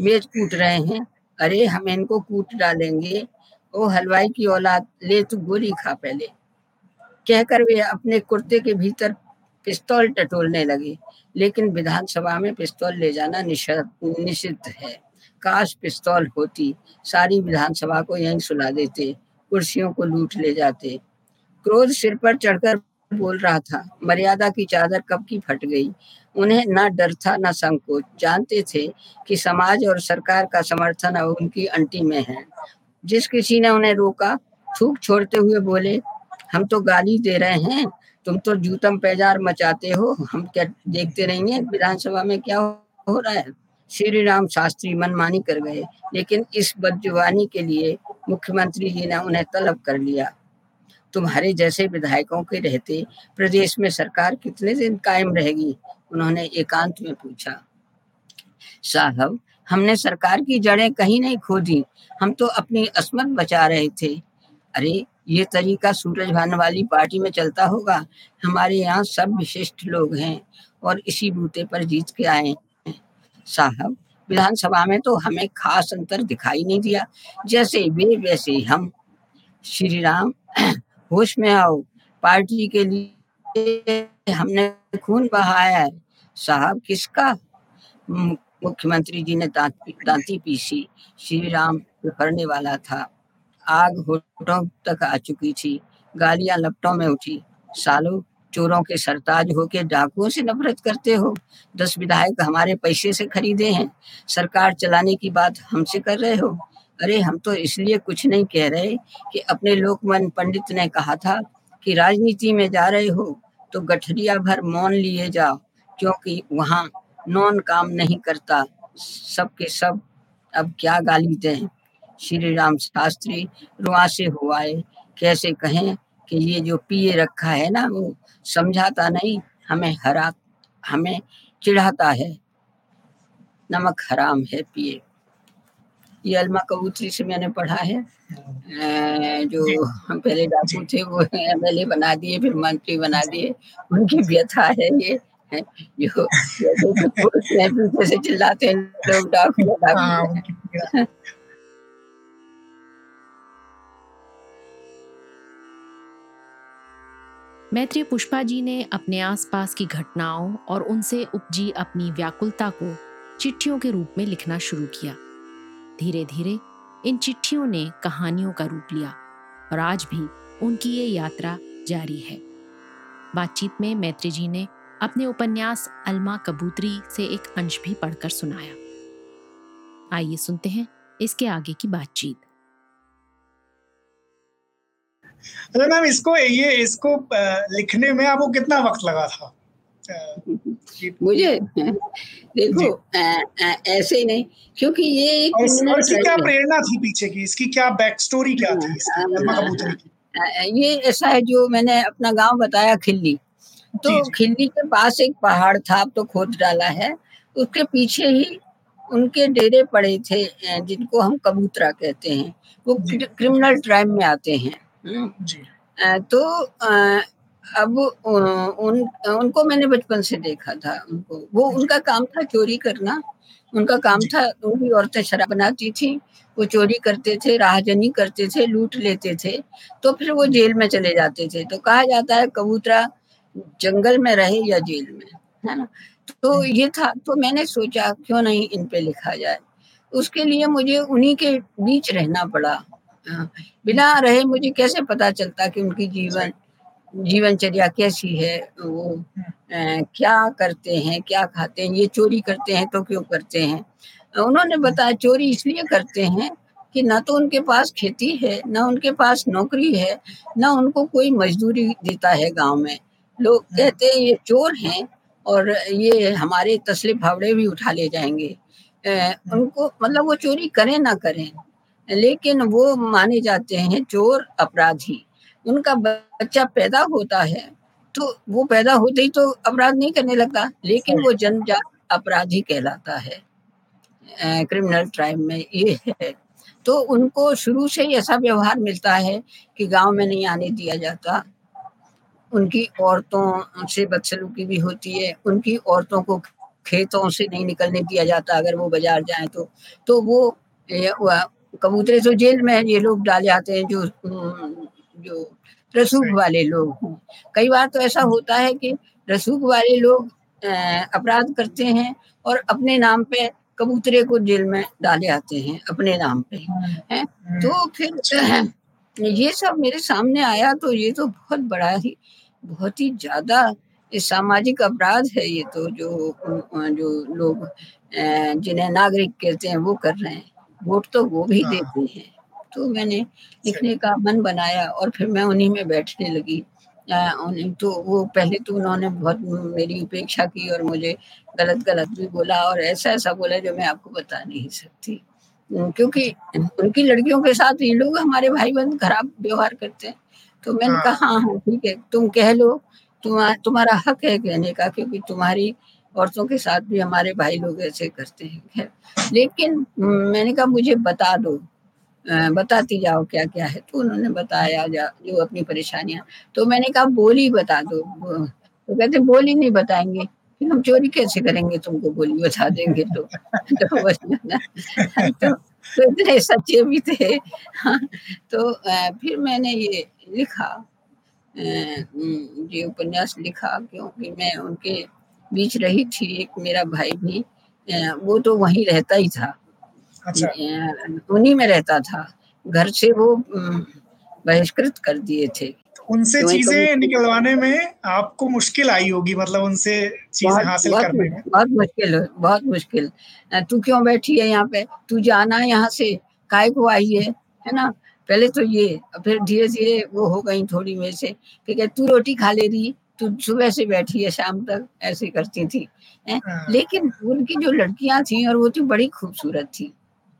मेज कूट रहे हैं। अरे, हम इनको कूट डालेंगे। ओ, हलवाई की औलाद, ले तू गोली खा पहले। कहकर वे अपने कुर्ते के भीतर पिस्तौल टटोलने लगे। लेकिन विधानसभा में पिस्तौल ले जाना निषिद्ध है। काश पिस्तौल होती, सारी विधानसभा को यहीं सुला देते, कुर्सियों को लूट ले जाते। क्रोध सिर पर चढ़कर बोल रहा था, मर्यादा की चादर कब की फट गई? उन्हें न डर था, न संकोच। जानते थे कि समाज और सरकार का समर्थन अब उनकी अंटी में है। जिस किसी ने उन्हें रोका, थूक छोड़ते हुए बोले हम तो गाली दे रहे हैं। तुम तो जूतम पैजार मचाते हो। हम क्या देखते रहेंगे विधानसभा में क्या हो रहा है? श्री राम शास्त्री मनमानी कर गए। लेकिन इस बदजुबानी के लिए मुख्यमंत्री जी ने उन्हें तलब कर लिया। तुम्हारे जैसे विधायकों के रहते प्रदेश में सरकार कितने दिन कायम रहेगी? उन्होंने एकांत में पूछा। साहब, हमने सरकार की जड़ें कहीं नहीं खोदी। हम तो अपनी असमत बचा रहे थे। अरे ये तरीका सूरज भान वाली पार्टी में चलता होगा। हमारे यहाँ सब विशिष्ट लोग हैं और इसी बूते पर जीत के आए हैं। साहब, विधानसभा में तो हमें खास अंतर दिखाई नहीं दिया। जैसे वे, वैसे हम। श्री राम, होश में आओ। पार्टी के लिए हमने खून बहाया है। साहब, किसका? मुख्यमंत्री जी ने दांती पीसी। श्री राम करने वाला था। आग होठों तक आ चुकी थी। गालियाँ लपटों में उठी। सालों चोरों के सरताज होके डाकुओं से नफरत करते हो। दस विधायक हमारे पैसे से खरीदे हैं। सरकार चलाने की बात हमसे कर रहे हो? अरे, हम तो इसलिए कुछ नहीं कह रहे कि अपने लोकमन पंडित ने कहा था कि राजनीति में जा रहे हो तो गठरिया भर मौन लिए जाओ, क्योंकि वहाँ नॉन काम नहीं करता। सबके सब अब क्या गाली दें? श्री राम शास्त्री रुआ से हुआ है। कैसे कहें कि ये जो पिए रखा है ना वो समझाता नहीं हमें हरा हमें चिढ़ाता है। नमक हराम है पिए। ये अलमा कबूतरी से मैंने पढ़ा है। जो पहले डाकू थे वो एमएलए बना दिए फिर मंत्री बना दिए। उनकी व्यथा है ये जो पीछे से चिल्लाते हैं लोग डाकू डाकू मैत्री पुष्पा जी ने अपने आसपास की घटनाओं और उनसे उपजी अपनी व्याकुलता को चिट्ठियों के रूप में लिखना शुरू किया। धीरे धीरे इन चिट्ठियों ने कहानियों का रूप लिया और आज भी उनकी ये यात्रा जारी है। बातचीत में मैत्री जी ने अपने उपन्यास अलमा कबूतरी से एक अंश भी पढ़कर सुनाया। आइए सुनते हैं इसके आगे की बातचीत। अरे मैम इसको ये इसको लिखने में आपको कितना वक्त लगा था? मुझे? देखो ऐसे ही नहीं क्योंकि ये एक और, और इसकी क्या प्रेरणा थी पीछे की? इसकी क्या बैक स्टोरी क्या थी इसकी ये ऐसा है जो मैंने अपना गाँव बताया खिल्ली। तो खिल्ली के पास एक पहाड़ था अब तो खोद डाला है। उसके पीछे ही उनके डेरे पड़े थे जिनको हम कबूतरा कहते हैं। वो क्रिमिनल ट्राइब में आते हैं। हम्म। तो अब उन उनको मैंने बचपन से देखा था उनको। वो उनका काम था चोरी करना। उनका काम था उनकी औरतें शराब बनाती थी। वो चोरी करते थे राहजनी करते थे लूट लेते थे। तो फिर वो जेल में चले जाते थे। तो कहा जाता है कबूतरा जंगल में रहे या जेल में है ना? तो ये था तो मैंने सोचा क्यों नहीं इन पे लिखा जाए? उसके लिए मुझे उन्हीं के बीच रहना पड़ा। बिना रहे मुझे कैसे पता चलता कि उनकी जीवन जीवनचर्या कैसी है? वो आ, क्या करते हैं क्या खाते हैं? ये चोरी करते हैं तो क्यों करते हैं? उन्होंने बताया चोरी इसलिए करते हैं कि ना तो उनके पास खेती है ना उनके पास नौकरी है ना उनको कोई मजदूरी देता है गाँव में। लोग कहते हैं ये चोर हैं और ये हमारे तसले फावड़े भी उठा ले जाएँगे। उनको मतलब वो चोरी करें ना करें लेकिन वो माने जाते हैं चोर अपराधी। उनका बच्चा पैदा होता है तो वो पैदा होते ही तो अपराध नहीं करने लगता लेकिन वो जनजात अपराधी कहलाता है क्रिमिनल ट्राइब में ये है। तो उनको शुरू से ही ऐसा व्यवहार मिलता है कि गाँव में नहीं आने दिया जाता। उनकी औरतों से बदसलूकी भी होती है उनकी औरतों को खेतों से नहीं निकलने दिया जाता अगर वो बाज़ार जाए तो। तो वो कबूतरे तो जेल में है ये लोग डाले आते हैं जो जो रसूख वाले लोग कई बार तो ऐसा होता है कि रसूख वाले लोग अपराध करते हैं और अपने नाम पे कबूतरे को जेल में डाले आते हैं अपने नाम पे है तो फिर ये सब मेरे सामने आया तो ये तो बहुत बड़ा ही बहुत ही ज़्यादा सामाजिक अपराध है ये तो जो जो लोग जिन्हें नागरिक कहते हैं वो कर रहे हैं। वोट तो वो भी हाँ। देते हैं। तो मैंने लिखने का मन बनाया और फिर मैं उन्हीं में बैठने लगी। उन्हें तो वो पहले तो उन्होंने बहुत मेरी उपेक्षा की और मुझे गलत गलत भी बोला और ऐसा ऐसा बोला जो मैं आपको बता नहीं सकती। क्योंकि उनकी लड़कियों के साथ ये लोग हमारे भाई बहन खराब व्यवहार करते हैं। तो मैंने हाँ। कहा हाँ हाँ ठीक है तुम कह लो तुम तुम्हारा हक है कहने का क्योंकि तुम्हारी औरतों के साथ भी हमारे भाई लोग ऐसे करते हैं लेकिन मैंने कहा मुझे बता दो बताती जाओ क्या क्या है। तो उन्होंने बताया जा जो अपनी परेशानियाँ। तो मैंने कहा बोली बता दो। तो कहते बोली नहीं बताएँगे। फिर हम चोरी कैसे करेंगे? तुमको बोली बता देंगे तो। तो, तो, तो इतने सच्चे भी थे। हाँ, तो फिर मैंने ये लिखा ये उपन्यास लिखा क्योंकि मैं उनके बीच रही थी एक मेरा भाई भी। वो तो वहीं रहता ही था। अच्छा। उन्हीं में रहता था। घर से वो बहिष्कृत कर दिए थे। तो उनसे तो चीज़ें तो, निकलवाने में आपको मुश्किल आई होगी मतलब उनसे चीज़ें हासिल बहुत, करने में? बहुत मुश्किल बहुत मुश्किल। तू क्यों बैठी है यहाँ पे? तू जाना है यहाँ से? काय को आई है? है ना? पहले तो ये फिर धीरे धीरे वो हो गई थोड़ी मेरे से। फिर तू रोटी खा ले रही तू सुबह से बैठी है शाम तक ऐसे करती थी हाँ। लेकिन उनकी जो लड़कियाँ थी और वो तो बड़ी खूबसूरत थी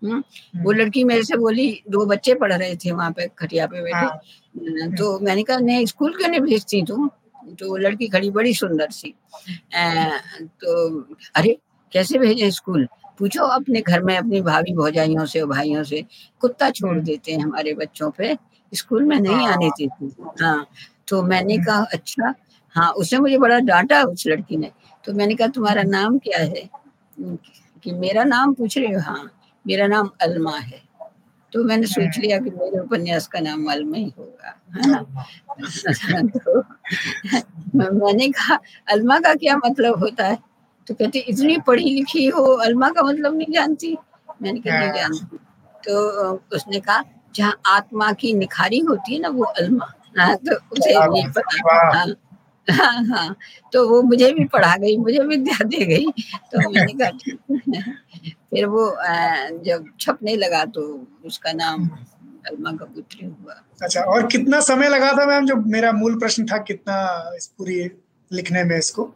हम्म, वो हम्म। लड़की मेरे से बोली दो बच्चे पढ़ रहे थे वहाँ पे खटिया पे बैठे हाँ। तो मैंने कहा नहीं स्कूल क्यों नहीं भेजती तुम तो वो लड़की खड़ी बड़ी सुंदर सी तो अरे कैसे भेजे स्कूल पूछो अपने घर में अपनी भाभी भौजाइयों से भाइयों से कुत्ता छोड़ हम्म। देते हैं हमारे बच्चों पे स्कूल में नहीं आने हाँ। देते हाँ तो मैंने कहा अच्छा हाँ उसने मुझे बड़ा डांटा उस लड़की ने। तो मैंने कहा तुम्हारा नाम क्या है? कि मेरा नाम पूछ रहे हो? हाँ मेरा नाम अलमा है। तो मैंने सोच लिया कि मेरे उपन्यास का नाम अलमा ही होगा है ना? तो मैंने कहा अलमा का क्या मतलब होता है? तो कहते इतनी पढ़ी लिखी हो अलमा का मतलब नहीं जानती? मैंने कहा नहीं जानती। तो उसने कहा जहाँ आत्मा की निखारी होती है ना वो अलमा। हाँ तो उसे नहीं पता हाँ। हाँ हाँ। तो वो मुझे भी पढ़ा गई मुझे विद्या दे गई। तो मैंने कहा फिर वो जब छपने लगा तो उसका नाम अलमा कबूतरी हुआ। अच्छा और कितना समय लगा था मैम जो मेरा मूल प्रश्न था कितना इस पूरी लिखने में इसको?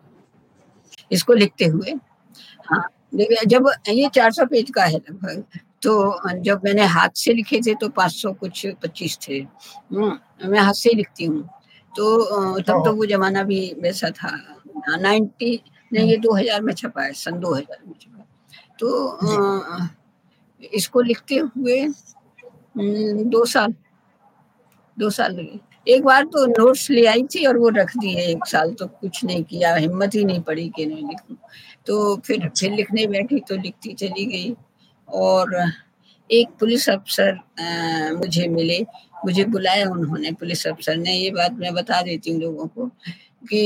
इसको लिखते हुए? हाँ जब ये 400 पेज का है लगभग तो जब मैंने हाथ से लिखे थे तो 500 कुछ 25 थे। हम्म, मैं हाथ से लिखती हूँ। तो तब तो वो जमाना भी वैसा था। नाइन्टी नहीं ये 2000 में छपा है सन 2000 में छपा तो इसको लिखते हुए दो साल दो साल लगे। एक बार तो नोट्स ले आई थी और वो रख दिए एक साल तो कुछ नहीं किया हिम्मत ही नहीं पड़ी कि नहीं लिखूं। तो फिर फिर लिखने बैठी तो लिखती चली गई और एक पुलिस अफसर मुझे मिले मुझे बुलाया उन्होंने पुलिस अफसर ने। ये बात मैं बता देती हूँ लोगों को कि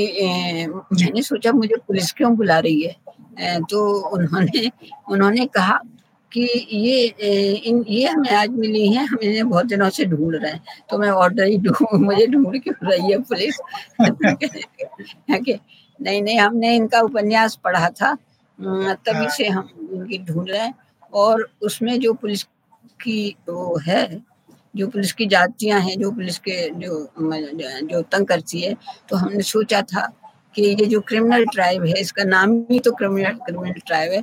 मैंने सोचा मुझे पुलिस क्यों बुला रही है? तो उन्होंने उन्होंने कहा कि ये इन ये हमें आज मिली है हम इन्हें बहुत दिनों से ढूंढ रहे हैं। तो मैं ऑर्डर ही ढूंढ मुझे ढूंढ क्यों रही है पुलिस? नहीं नहीं हमने इनका उपन्यास पढ़ा था। तभी से हम इनकी ढूंढ रहे हैं। और उसमें जो पुलिस की वो है जो पुलिस की जातियाँ हैं जो पुलिस के जो जो तंग करती है तो हमने सोचा था कि ये जो क्रिमिनल ट्राइब है इसका नाम ही तो क्रिमिनल क्रिमिनल ट्राइब है।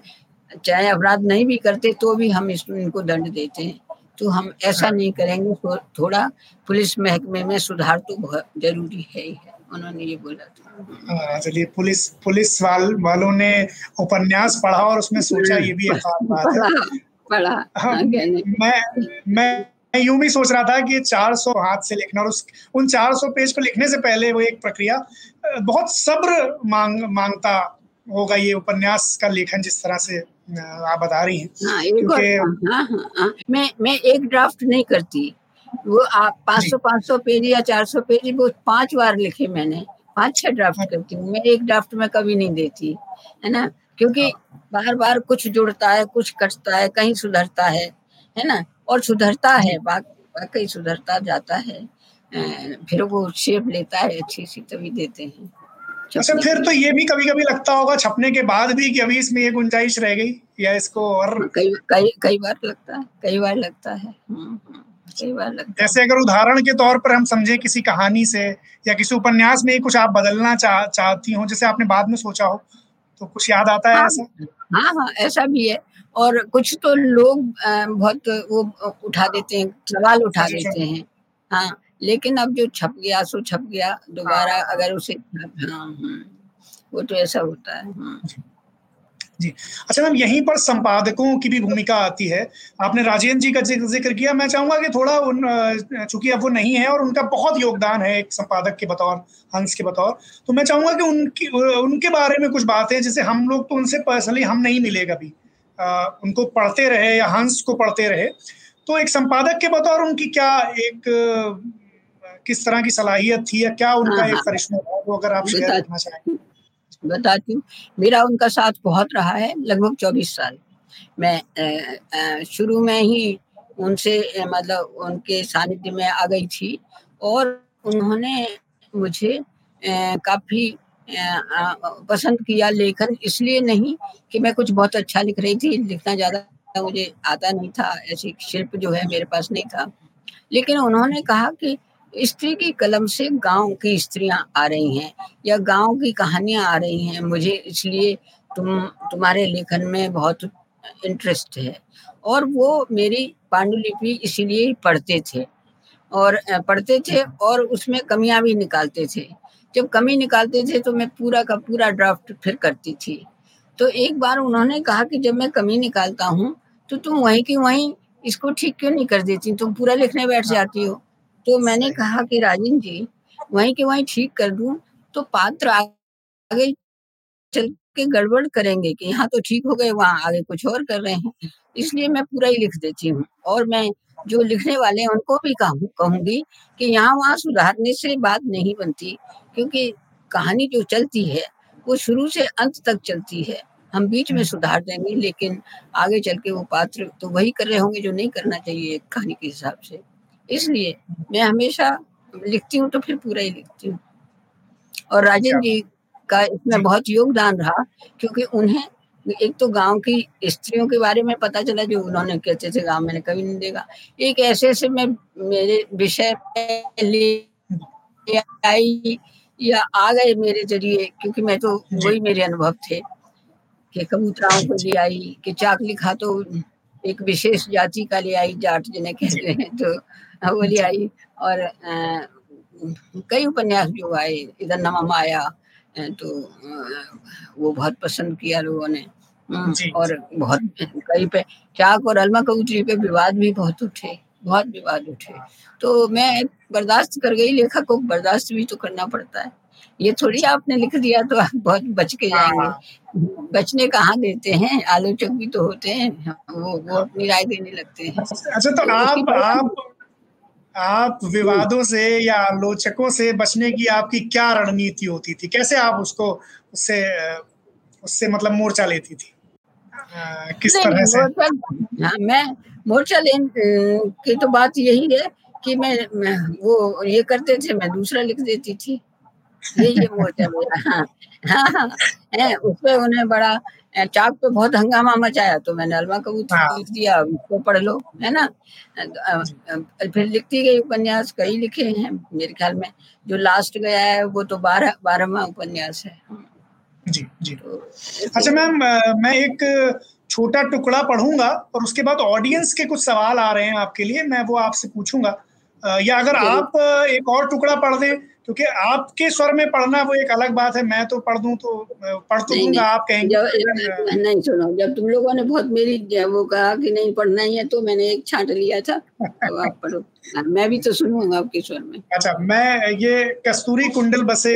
चाहे अपराध नहीं भी करते तो भी हम इसमें इनको दंड देते हैं। तो हम ऐसा नहीं करेंगे तो थोड़ा पुलिस महकमे में सुधार तो बहुत ज़रूरी है ही है उन्होंने ये बोला था। हाँ, चलिए पुलिस पुलिस वाल, वालों ने उपन्यास पढ़ा और उसमें सोचा ये भी एक बात है। पढ़ा हाँ, हाँ मैं मैं यूँ भी सोच रहा था कि 400 हाथ से लिखना और उस उन 400 पेज को लिखने से पहले वो एक प्रक्रिया बहुत सब्र मांग माँगता होगा ये उपन्यास का लेखन जिस तरह से आप बता रही हैं। हाँ, क्योंकि हाँ, हाँ, हाँ, मैं मैं एक ड्राफ्ट नहीं करती। वो आप 500 500 पेज या 400 पेज वो पाँच बार लिखे मैंने। पाँच छह ड्राफ्ट करती हूँ। मैं एक ड्राफ्ट में कभी नहीं देती है ना? क्योंकि बार बार कुछ जुड़ता है कुछ कटता है कहीं सुधरता है है ना? और सुधरता है वाकई सुधरता जाता है। फिर वो शेप लेता है अच्छी सी तभी देते हैं। अच्छा फिर तो ये भी कभी कभी लगता होगा छपने के बाद भी कि अभी इसमें ये गुंजाइश रह गई या इसको और हाँ, कई कई कई बार लगता है कई बार लगता है। हम्म, हम्म, कई बार लगता जैसे अगर उदाहरण के तौर पर हम समझे किसी कहानी से या किसी उपन्यास में कुछ आप बदलना चाह चाहती हो जैसे आपने बाद में सोचा हो तो कुछ याद आता है हाँ, ऐसा? हाँ हाँ ऐसा भी है। और कुछ तो लोग बहुत वो उठा देते हैं सवाल उठा अच्छा। देते हैं हाँ लेकिन अब जो छप गया सो छप गया दोबारा हाँ। अगर उसे हाँ, हाँ, वो तो ऐसा होता है हाँ। जी अच्छा मैम यहीं पर संपादकों की भी भूमिका आती है आपने राजेंद्र जी का ज़िक्र किया मैं चाहूँगा कि थोड़ा उन चूँकि अब वो नहीं है और उनका बहुत योगदान है एक संपादक के बतौर हंस के बतौर तो मैं चाहूँगा कि उनकी उनके बारे में कुछ बातें जैसे हम लोग तो उनसे पर्सनली हम नहीं मिले कभी उनको पढ़ते रहे या हंस को पढ़ते रहे। तो एक संपादक के बतौर उनकी क्या एक किस तरह की सलाहियत थी या क्या उनका हाँ, एक हाँ। करिश्मा था वो अगर आप शेयर करना चाहें। बताती हूँ। मेरा उनका साथ बहुत रहा है लगभग चौबीस साल। मैं शुरू में ही उनसे मतलब उनके सानिध्य में आ गई थी और उन्होंने मुझे काफ़ी पसंद किया लेखन, इसलिए नहीं कि मैं कुछ बहुत अच्छा लिख रही थी, लिखना ज़्यादा मुझे आता नहीं था, ऐसी शिल्प जो है मेरे पास नहीं था। लेकिन उन्होंने कहा कि स्त्री की कलम से गाँव की स्त्रियाँ आ रही हैं, या गाँव की कहानियाँ आ रही हैं, मुझे इसलिए तुम, तुम्हारे लेखन में बहुत इंटरेस्ट है। और वो मेरी पांडुलिपि इसीलिए पढ़ते थे, और, पढ़ते थे और उसमें कमियाँ भी निकालते थे। जब कमी निकालते थे तो मैं पूरा का पूरा ड्राफ्ट फिर करती थी। तो एक बार उन्होंने कहा कि जब मैं कमी निकालता हूँ तो तुम वहीं की वहीं इसको ठीक क्यों नहीं कर देती? तुम पूरा लिखने बैठ जाती हो। तो मैंने कहा कि राजन जी वहीं के वहीं ठीक कर दूँ तो पात्र आगे चल के गड़बड़ करेंगे कि यहाँ तो ठीक हो गए वहाँ आगे कुछ और कर रहे हैं। इसलिए मैं पूरा ही लिख देती हूँ और मैं जो लिखने वाले हैं उनको भी कहूँ कहूँगी कि यहाँ वहाँ सुधारने से बात नहीं बनती क्योंकि कहानी जो चलती है वो शुरू से अंत तक चलती है। हम बीच में हम्म। सुधार देंगे लेकिन आगे चल के वो पात्र तो वही कर रहे होंगे जो नहीं करना चाहिए कहानी के हिसाब से। इसलिए मैं हमेशा लिखती हूँ तो फिर पूरा ही लिखती हूँ। और राजेंद्र जी का इसमें बहुत योगदान रहा क्योंकि उन्हें एक तो गाँव की स्त्रियों के बारे में पता चला जो उन्होंने कहते थे गाँव मैंने कभी नहीं देखा। एक ऐसे ऐसे मैं मेरे विषय ले आई या आ गए मेरे ज़रिए क्योंकि मैं तो वही मेरे अनुभव थे कि कबूतराओं को ले आई कि चाक लिखा तो एक विशेष जाति का ले आई जाट जिन्हें कहते हैं तो वो ले आई और अ, कई उपन्यास जो आए इधर नमम आया तो वो बहुत पसंद किया लोगों ने। और बहुत कई पे चाक और अलमा कबूतरी पे विवाद भी बहुत उठे बहुत विवाद उठे। तो मैं बर्दाश्त कर गई लेखक को बर्दाश्त भी तो करना पड़ता है। ये थोड़ी आपने लिख दिया तो आप बहुत बच के जाएँगे। हाँ। बचने कहाँ देते हैं? आलोचक भी तो होते हैं वो वो अपनी राय देने लगते हैं। अच्छा तो तो आप आप आप विवादों से या आलोचकों से बचने की आपकी क्या रणनीति होती थी? कैसे आप उसको उससे उससे मतलब मोर्चा लेती थी? किस तरह से? हाँ, मैं मोर्चा लेन की तो बात यही है कि मैं, मैं वो ये करते थे मैं दूसरा लिख देती थी। यही है मोर्चा मेरा हाँ हाँ हाँ है उन्हें बड़ा चाक पे बहुत हंगामा मचाया तो मैंने अलमा कबूतर हाँ। लिख दिया उसको पढ़ लो है ना? फिर लिखती गई उपन्यास कई लिखे हैं मेरे ख्याल में जो लास्ट गया है वो तो बारह बारहवा उपन्यास है। जी जी। अच्छा मैम मैं एक छोटा टुकड़ा पढ़ूँगा और उसके बाद ऑडियंस के कुछ सवाल आ रहे हैं आपके लिए मैं वो आपसे पूछूँगा। या अगर आप एक और टुकड़ा पढ़ दें क्योंकि आपके स्वर में पढ़ना वो एक अलग बात है मैं तो पढ़ दूँ तो पढ़ तो दूँगा आप कहेंगे नहीं सुनो जब तुम लोगों ने बहुत मेरी वो कहा कि नहीं पढ़ना ही है तो मैंने एक छांट लिया था तो आप पढ़ो। हाँ, मैं भी तो सुनूँगा आपके स्वर में। अच्छा मैं ये कस्तूरी कुंडल बसे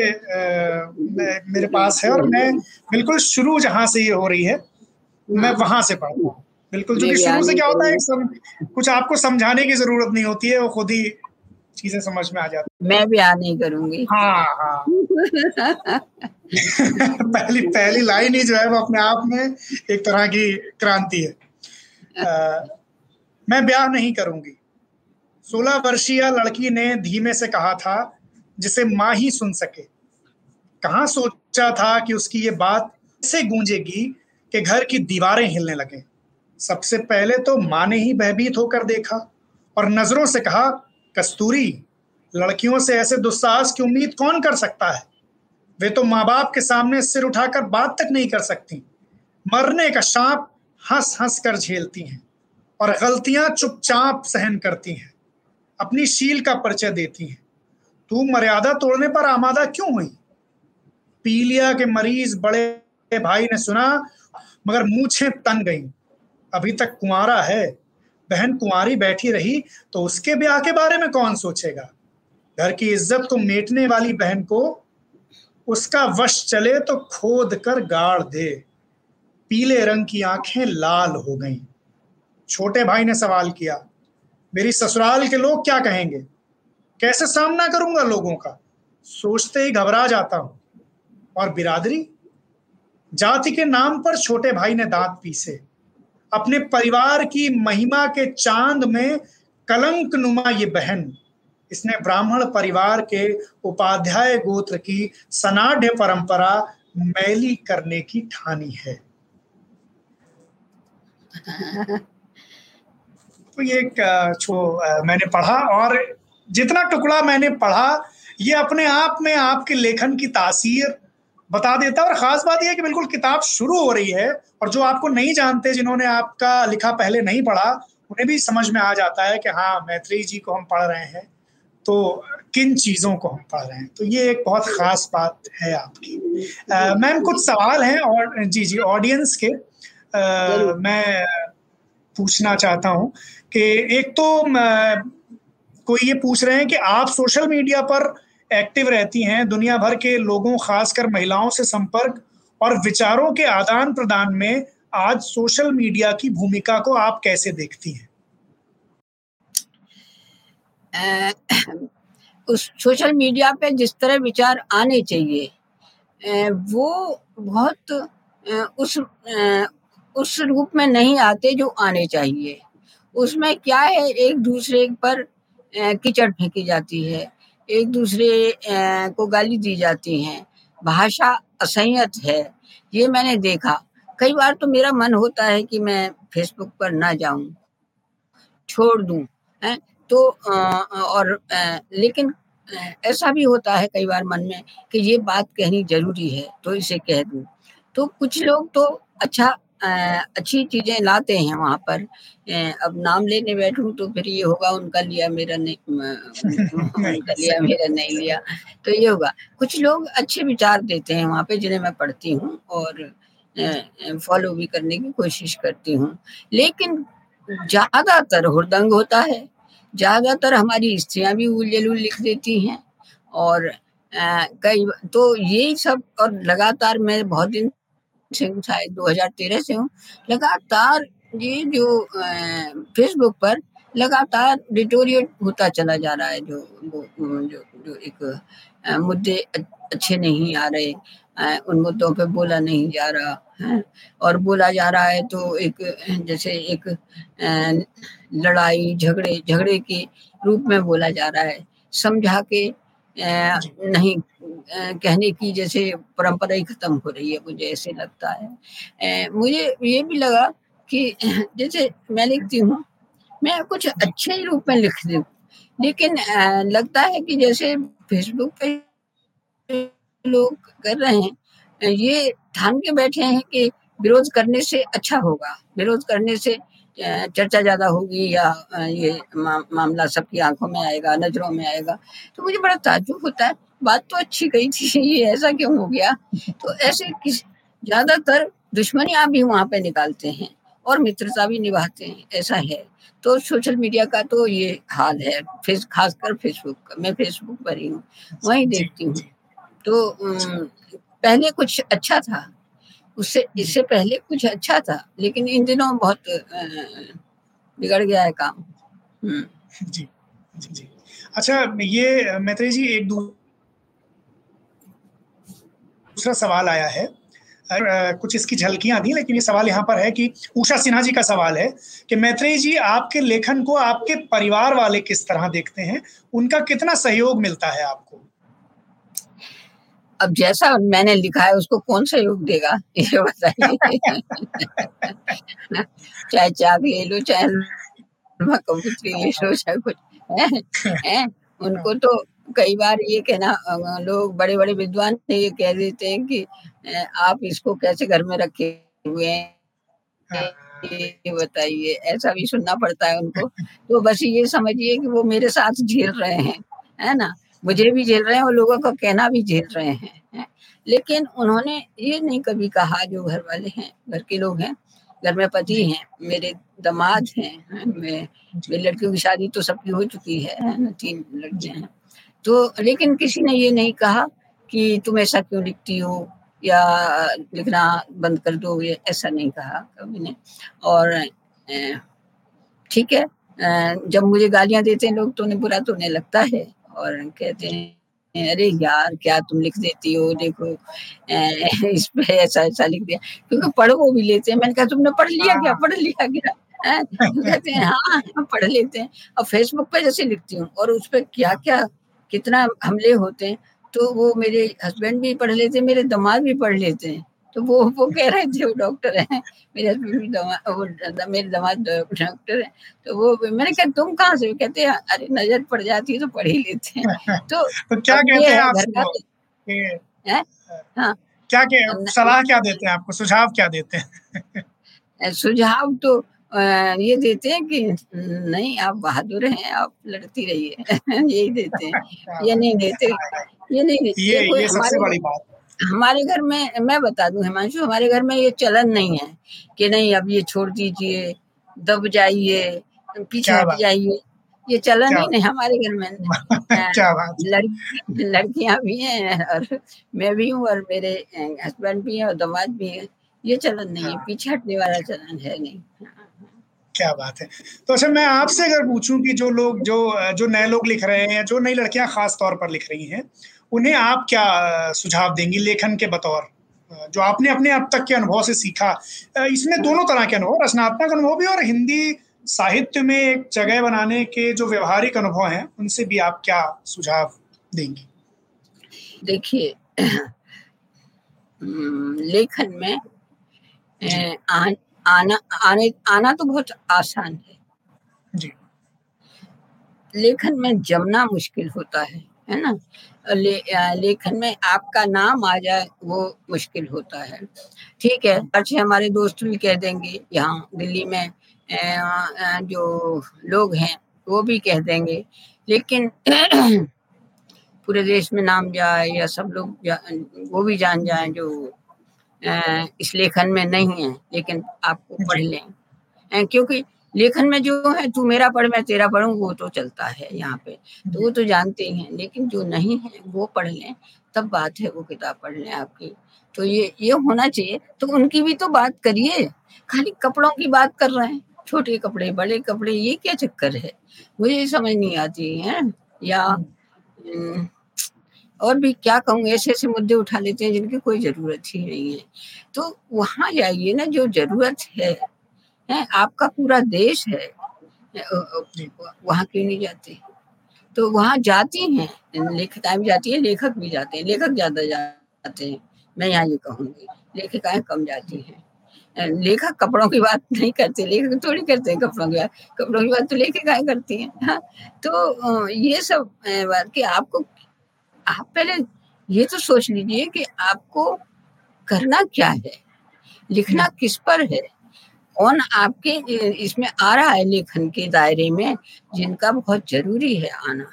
मेरे पास है और मैं बिल्कुल शुरू जहाँ से ये हो रही है मैं वहाँ से पढ़ता हूँ। बिल्कुल क्योंकि शुरू से क्या होता है सम, कुछ आपको समझाने की ज़रूरत नहीं होती है वो खुद ही चीज़ें समझ में आ जाती मैं भी आ नहीं करूँगी। हाँ हाँ। पहली पहली लाइन ही जो है वो अपने आप में एक तरह की क्रांति है। अ, मैं ब्याह नहीं करूँगी। सोलह वर्षीय लड़की ने धीमे से कहा था जिसे माँ ही सुन सके। कहा सोचा था कि उसकी ये बात ऐसे गूंजेगी कि घर की दीवारें हिलने लगे। सबसे पहले तो माँ ने ही भयभीत होकर देखा और नज़रों से कहा कस्तूरी, लड़कियों से ऐसे दुस्साहस की उम्मीद कौन कर सकता है? वे तो माँ बाप के सामने सिर उठाकर बात तक नहीं कर सकती। मरने का शाप हंस हंस कर झेलती हैं और गलतियाँ चुपचाप सहन करती हैं। अपनी शील का परिचय देती हैं। तू मर्यादा तोड़ने पर आमादा क्यों हुई? पीलिया के मरीज़ बड़े भाई ने सुना, मगर मूछें तन गई। अभी तक कुंवारा है। बहन कुंवारी बैठी रही तो उसके ब्याह के बारे में कौन सोचेगा? घर की इज़्ज़त को मेटने वाली बहन को उसका वश चले तो खोद कर गाड़ दे। पीले रंग की आँखें लाल हो गईं। छोटे भाई ने सवाल किया, मेरी ससुराल के लोग क्या कहेंगे? कैसे सामना करूँगा लोगों का? सोचते ही घबरा जाता हूँ। और बिरादरी? जाति के नाम पर छोटे भाई ने दांत पीसे। अपने परिवार की महिमा के चाँद में कलंक नुमा ये बहन, इसने ब्राह्मण परिवार के उपाध्याय गोत्र की सनाढ़ परंपरा मैली करने की ठानी है। तो ये एक, जो मैंने पढ़ा और जितना टुकड़ा मैंने पढ़ा, ये अपने आप में आपके लेखन की तासीर बता देता है। और खास बात यह है कि बिल्कुल किताब शुरू हो रही है और जो आपको नहीं जानते जिन्होंने आपका लिखा पहले नहीं पढ़ा उन्हें भी समझ में आ जाता है कि हाँ मैत्री जी को हम पढ़ रहे हैं तो किन चीज़ों को हम पढ़ रहे हैं? तो ये एक बहुत ख़ास बात है आपकी। मैम कुछ सवाल हैं और जी जी ऑडियंस के? आ, मैं पूछना चाहता हूँ कि एक तो कोई ये पूछ रहे हैं कि आप सोशल मीडिया पर एक्टिव रहती हैं, दुनिया भर के लोगों, खासकर महिलाओं से संपर्क और विचारों के आदान प्रदान में आज सोशल मीडिया की भूमिका को आप कैसे देखती हैं? उस सोशल मीडिया पे जिस तरह विचार आने चाहिए वो बहुत उस उस रूप में नहीं आते जो आने चाहिए। उसमें क्या है, एक दूसरे पर कीचड़ फेंकी जाती है। एक दूसरे को गाली दी जाती है। भाषा असंयत है, ये मैंने देखा। कई बार तो मेरा मन होता है कि मैं फेसबुक पर ना जाऊँ, छोड़ दूँ, है? तो और लेकिन ऐसा भी होता है कई बार मन में कि ये बात कहनी ज़रूरी है तो इसे कह दूँ। तो कुछ लोग तो अच्छा अच्छी चीज़ें लाते हैं वहाँ पर। अब नाम लेने बैठूं तो फिर ये होगा उनका लिया मेरा नहीं उनका लिया मेरा नहीं लिया तो ये होगा। कुछ लोग अच्छे विचार देते हैं वहाँ पे जिन्हें मैं पढ़ती हूँ और फॉलो भी करने की कोशिश करती हूँ। लेकिन ज़्यादातर हुरदंग होता है। ज़्यादातर हमारी स्त्रियाँ भी उल लिख देती हैं और कई तो यही सब और लगातार मैं बहुत दिन से हूँ, शायद 2013 से हूँ। लगातार ये जो फेसबुक पर लगातार डिटोरिएट होता चला जा रहा है, जो जो जो एक मुद्दे अच्छे नहीं आ रहे उन मुद्दों पे बोला नहीं जा रहा, है? और बोला जा रहा है तो एक, जैसे एक लड़ाई, झगड़े झगड़े के रूप में बोला जा रहा है। समझा के नहीं कहने की जैसे परंपरा ही खत्म हो रही है, मुझे ऐसे लगता है। मुझे ये भी लगा कि जैसे मैं लिखती हूँ, मैं कुछ अच्छे ही रूप में लिख दूँ, लेकिन लगता है कि जैसे फेसबुक पे लोग कर रहे हैं, ये ठान के बैठे हैं कि विरोध करने से अच्छा होगा विरोध करने से चर्चा ज़्यादा होगी या ये मा, मामला सबकी आँखों में आएगा नज़रों में आएगा तो मुझे बड़ा ताजुब होता है। बात तो अच्छी गई थी ये ऐसा क्यों हो गया? तो ऐसे किस ज़्यादातर दुश्मनियाँ भी वहाँ पे निकालते हैं और मित्रता भी निभाते हैं ऐसा है। तो सोशल मीडिया का तो ये हाल है फेस खासकर फेसबुक का मैं फेसबुक पर ही हूँ वही देखती हूँ। तो पहले कुछ अच्छा था उससे इससे पहले कुछ अच्छा था लेकिन इन दिनों बहुत बिगड़ गया है काम। हम्म। जी जी जी। अच्छा ये मैत्री जी एक दूसरा सवाल आया है। कुछ इसकी झलकियाँ थी लेकिन ये सवाल यहाँ पर है कि उषा सिन्हा जी का सवाल है कि मैत्रेय जी आपके लेखन को आपके परिवार वाले किस तरह देखते हैं? उनका कितना सहयोग मिलता है आपको? अब जैसा मैंने लिखा है उसको कौन सहयोग देगा? ये बताइए। चाहे चाक ले लो चाहे कबूतरी ले लो चाहे कुछ है, है? उनको तो कई बार ये कहना लोग बड़े बड़े विद्वान ये कह देते हैं कि आप इसको कैसे घर में रखे हुए हैं। ये बताइए ऐसा भी सुनना पड़ता है उनको। तो बस ये समझिए कि वो मेरे साथ झेल रहे हैं है ना? मुझे भी झेल रहे हैं और लोगों का कहना भी झेल रहे हैं लेकिन उन्होंने ये नहीं कभी कहा जो घर वाले हैं घर के लोग हैं घर में पति हैं मेरे दामाद हैं मैं मेरी लड़कियों की शादी तो सबकी हो चुकी है तीन लड़कियाँ हैं। तो लेकिन किसी ने ये नहीं कहा कि तुम ऐसा क्यों लिखती हो या लिखना बंद कर दो ये ऐसा नहीं कहा कभी ने। और ठीक है जब मुझे गालियाँ देते हैं लोग तो उन्हें बुरा तो उन्हें लगता है। और कहते हैं, अरे यार, क्या तुम लिख देती हो? देखो इस पे ऐसा ऐसा लिख दिया। क्योंकि पढ़ वो भी लेते हैं। मैंने कहा, तुमने पढ़ लिया क्या? पढ़ लिया क्या? कहते हैं हाँ पढ़ लेते हैं। और फेसबुक पे जैसे लिखती हूँ, और उस पर क्या क्या कितना हमले होते हैं तो वो मेरे हस्बैंड भी पढ़ लेते हैं, मेरे दामाद भी पढ़ लेते हैं। तो वो वो कह रहे थे वो डॉक्टर है मेरे हस्बैंड मेरे दामाद डॉक्टर है। तो वो मैंने कहा तुम कहाँ से कहते हैं अरे नज़र पड़ जाती है तो पढ़ ही लेते हैं। तो, तो क्या कहते हैं आप हाँ? क्या क्या सलाह क्या देते हैं आपको? सुझाव क्या देते हैं? सुझाव तो ये देते हैं कि नहीं आप बहादुर हैं आप लड़ती रहिए। यही देते हैं। ये नहीं देते ये नहीं देते। ये, ये सबसे बड़ी बात हमारे घर में मैं बता दूँ हिमांशु हमारे घर में ये चलन नहीं है कि नहीं अब ये छोड़ दीजिए दब जाइए पीछे हट जाइए। ये चलन ही नहीं हमारे घर में। लड़की लड़कियाँ भी हैं और मैं भी हूँ और मेरे हस्बैंड भी हैं और दमाद भी हैं। ये चलन नहीं है हाँ। पीछे हटने वाला चलन है नहीं। क्या बात है। तो अच्छा मैं आपसे अगर पूछूँ कि जो लोग जो जो नए लोग लिख रहे हैं जो नई लड़कियाँ खास तौर पर लिख रही हैं उन्हें आप क्या सुझाव देंगी लेखन के बतौर? जो आपने अपने अब तक के अनुभव से सीखा। इसमें दोनों तरह के अनुभव रचनात्मक अनुभव भी और हिंदी साहित्य में एक जगह बनाने के जो व्यवहारिक अनुभव हैं उनसे भी आप क्या सुझाव देंगे? देखिए लेखन में आ, आना आने आना तो बहुत आसान है। जी। लेखन में जमना मुश्किल होता है। है ना? ले, लेखन में आपका नाम आ जाए वो मुश्किल होता है। ठीक है अच्छे हमारे दोस्त भी कह देंगे यहाँ दिल्ली में जो लोग हैं वो भी कह देंगे। लेकिन पूरे देश में नाम जाए या सब लोग वो भी जान जाए जो इस लेखन में नहीं है लेकिन आपको पढ़ लें। क्योंकि लेखन में जो है, तू मेरा पढ़, मैं तेरा पढ़ूँ, वो तो चलता है यहाँ पे। तो वो तो जानते ही हैं, लेकिन जो नहीं है, वो पढ़ लें, तब बात है वो किताब पढ़ लें आपकी। तो ये ये होना चाहिए। तो उनकी भी तो बात करिए। खाली कपड़ों की बात कर रहे हैं, छोटे कपड़े, बड़े कपड़े, ये क्या चक्कर है? मुझे समझ नहीं आती है। या और भी क्या कहूँ, ऐसे ऐसे मुद्दे उठा लेते हैं जिनकी कोई ज़रूरत ही नहीं है। तो वहाँ जाइए ना, जो ज़रूरत है है, आपका पूरा देश है वहाँ क्यों नहीं जाते? तो वहाँ जाती हैं, लेखिकाएँ भी जाती है, लेखक भी जाते हैं, लेखक ज़्यादा जाते हैं, मैं यहाँ ये कहूँगी, लेखिकाएँ कम जाती हैं। लेखक कपड़ों की बात नहीं करते, लेखक थोड़ी करते हैं कपड़ों की बात, कपड़ों की बात तो लेखिकाएँ करती हैं हाँ तो ये सब बात कि आपको, आप पहले ये तो सोच लीजिए कि आपको करना क्या है, लिखना किस पर है कौन आपके इसमें आ रहा है लेखन के दायरे में जिनका बहुत ज़रूरी है आना।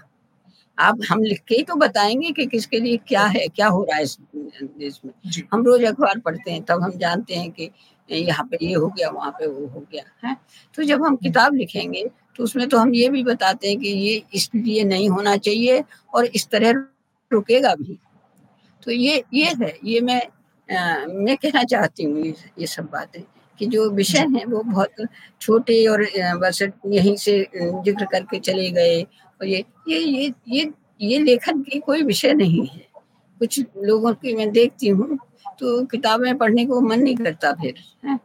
आप हम लिख के ही तो बताएँगे कि किसके लिए क्या है क्या हो रहा है इस देश में हम रोज अखबार पढ़ते हैं तब हम जानते हैं कि यहाँ पे ये हो गया वहाँ पे वो हो गया है। तो जब हम किताब लिखेंगे तो उसमें तो हम ये भी बताते हैं कि ये इसलिए नहीं होना चाहिए और इस तरह रुकेगा भी। तो ये ये है ये मैं आ, मैं कहना चाहती हूँ ये सब बातें। कि जो विषय हैं वो बहुत छोटे और बस यहीं से ज़िक्र करके चले गए। और ये ये ये ये ये लेखन की कोई विषय नहीं है। कुछ लोगों की मैं देखती हूँ तो किताबें पढ़ने को मन नहीं करता फिर, है?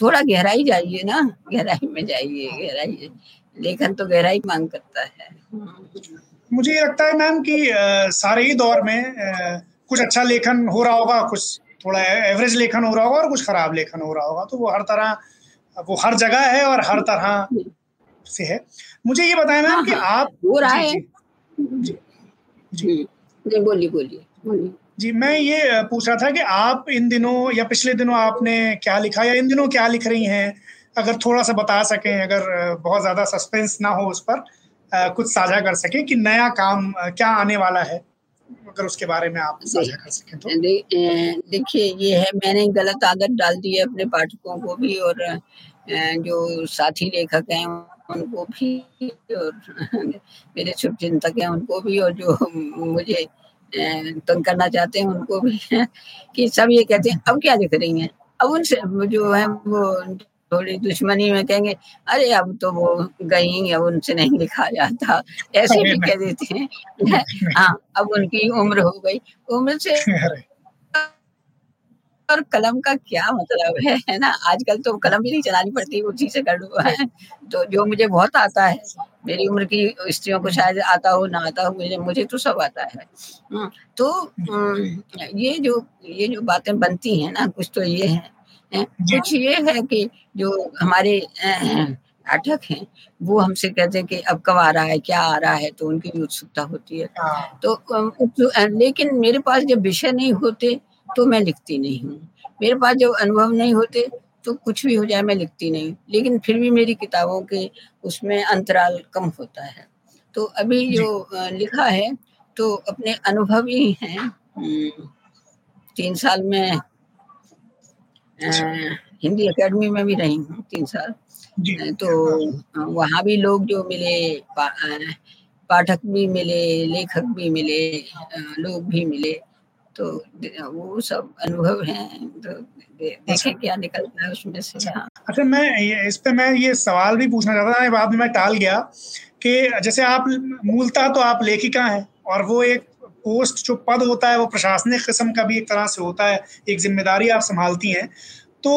थोड़ा गहराई जाइए ना, गहराई में जाइए, गहराई, लेखन तो गहराई मांग करता है। मुझे लगता है मैम कि सारे ही दौर में कुछ अच्छा लेखन हो रहा होगा, कुछ थोड़ा एवरेज लेखन हो रहा होगा और कुछ खराब लेखन हो रहा होगा। तो वो हर तरह वो हर जगह है और हर तरह से है। मुझे ये बताया मैम कि हाँ, आप हो रहा है। जी। बोलिए बोलिए बोलिए। जी मैं ये पूछ रहा था कि आप इन दिनों या पिछले दिनों आपने क्या लिखा या इन दिनों क्या लिख रही हैं? अगर थोड़ा सा बता सकें अगर बहुत ज़्यादा सस्पेंस ना हो उस पर आ, कुछ साझा कर सकें कि नया काम क्या आने वाला है? अगर उसके बारे में आप साझा कर सकें तो। देखिए ये है मैंने गलत आदत डाल दी है अपने पाठकों को भी और जो साथी लेखक हैं उनको भी और मेरे शुभ चिंतक हैं उनको भी और जो मुझे तंग करना चाहते हैं उनको भी कि सब ये कहते हैं अब क्या लिख रही हैं? अब उनसे जो है वो थोड़ी दुश्मनी में कहेंगे अरे अब तो वो गई अब उनसे नहीं लिखा जाता। ऐसे भी कह देते हैं। हाँ अब उनकी उम्र हो गई। उम्र से और कलम का क्या मतलब है है ना? आजकल तो कलम भी नहीं चलानी पड़ती उसी से कर है तो जो मुझे बहुत आता है मेरी उम्र की स्त्रियों को शायद आता हो ना आता हो मुझे मुझे तो सब आता है। हम्म, तो ये जो ये जो बातें बनती हैं ना कुछ तो ये है। कुछ ये है कि जो हमारे पाठक हैं वो हमसे कहते हैं कि अब कब आ रहा है क्या आ रहा है तो उनकी भी उत्सुकता होती है। हाँ। तो, तो लेकिन मेरे पास जब विषय नहीं होते तो मैं लिखती नहीं हूँ। मेरे पास जब अनुभव नहीं होते तो कुछ भी हो जाए मैं लिखती नहीं। लेकिन फिर भी मेरी किताबों के उसमें अंतराल कम होता है। तो अभी जो। लिखा है तो अपने अनुभव ही हैं। हम्म, तीन साल में हिंदी एकेडमी में भी रही हूँ तीन साल तो वहाँ भी लोग जो मिले पा, पाठक भी मिले लेखक भी मिले लोग भी मिले तो वो सब अनुभव हैं तो देखें अच्छा। क्या निकलता है उसमें से अच्छा, हाँ। अच्छा मैं ये इस पे मैं ये सवाल भी पूछना चाहता था बाद में मैं टाल गया कि जैसे आप मूलतः तो आप लेखिका हैं और वो एक पोस्ट जो पद होता है वो प्रशासनिक किस्म का भी एक तरह से होता है एक ज़िम्मेदारी आप संभालती हैं। तो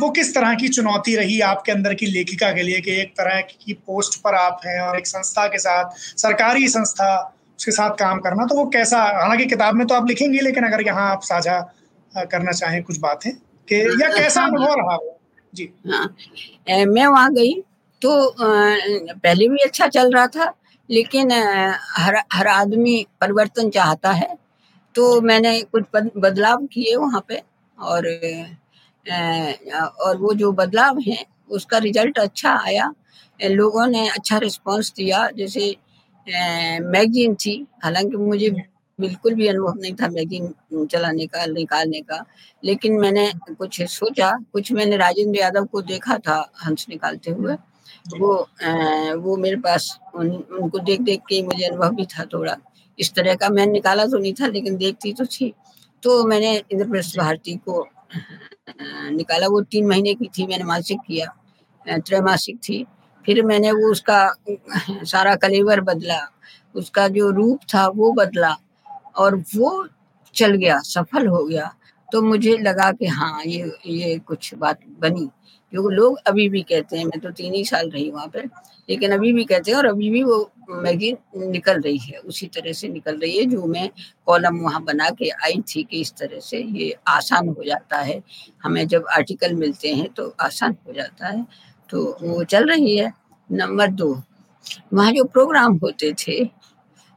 वो किस तरह की चुनौती रही आपके अंदर की लेखिका के लिए कि एक तरह की पोस्ट पर आप हैं और एक संस्था के साथ सरकारी संस्था उसके साथ काम करना तो वो कैसा हालाँकि किताब में तो आप लिखेंगे लेकिन अगर यहाँ आप साझा करना चाहें कुछ बातें कि या कैसा हाँ, अनुभव रहा वो? जी। हाँ। मैं वहाँ गई तो पहले भी अच्छा चल रहा था लेकिन हर हर आदमी परिवर्तन चाहता है तो मैंने कुछ बदलाव किए वहाँ पे और और वो जो बदलाव है, उसका रिज़ल्ट अच्छा आया। लोगों ने अच्छा रिस्पांस दिया, जैसे मैगजीन थी। हालाँकि मुझे बिल्कुल भी अनुभव नहीं था मैगजीन चलाने का, निकालने का, लेकिन मैंने कुछ सोचा, कुछ मैंने राजेंद्र यादव को देखा था हंस निकालते हुए। वो वो मेरे पास उन, उनको देख देख के मुझे अनुभव भी था थोड़ा। इस तरह का मैं निकाला तो नहीं था लेकिन देखती तो थी। तो मैंने इंद्रप्रस्थ भारती को निकाला। वो तीन महीने की थी मैंने मासिक किया त्रैमासिक थी। फिर मैंने वो उसका सारा कलेवर बदला। उसका जो रूप था वो बदला। और वो चल गया सफल हो गया। तो मुझे लगा कि हाँ ये ये कुछ बात बनी। क्योंकि लोग अभी भी कहते हैं, मैं तो तीन ही साल रही वहाँ पर लेकिन अभी भी कहते हैं और अभी भी वो मैगजीन निकल रही है, उसी तरह से निकल रही है जो मैं कॉलम वहाँ बना के आई थी कि इस तरह से ये आसान हो जाता है। हमें जब आर्टिकल मिलते हैं तो आसान हो जाता है तो वो चल रही है। नंबर दो, वहाँ जो प्रोग्राम होते थे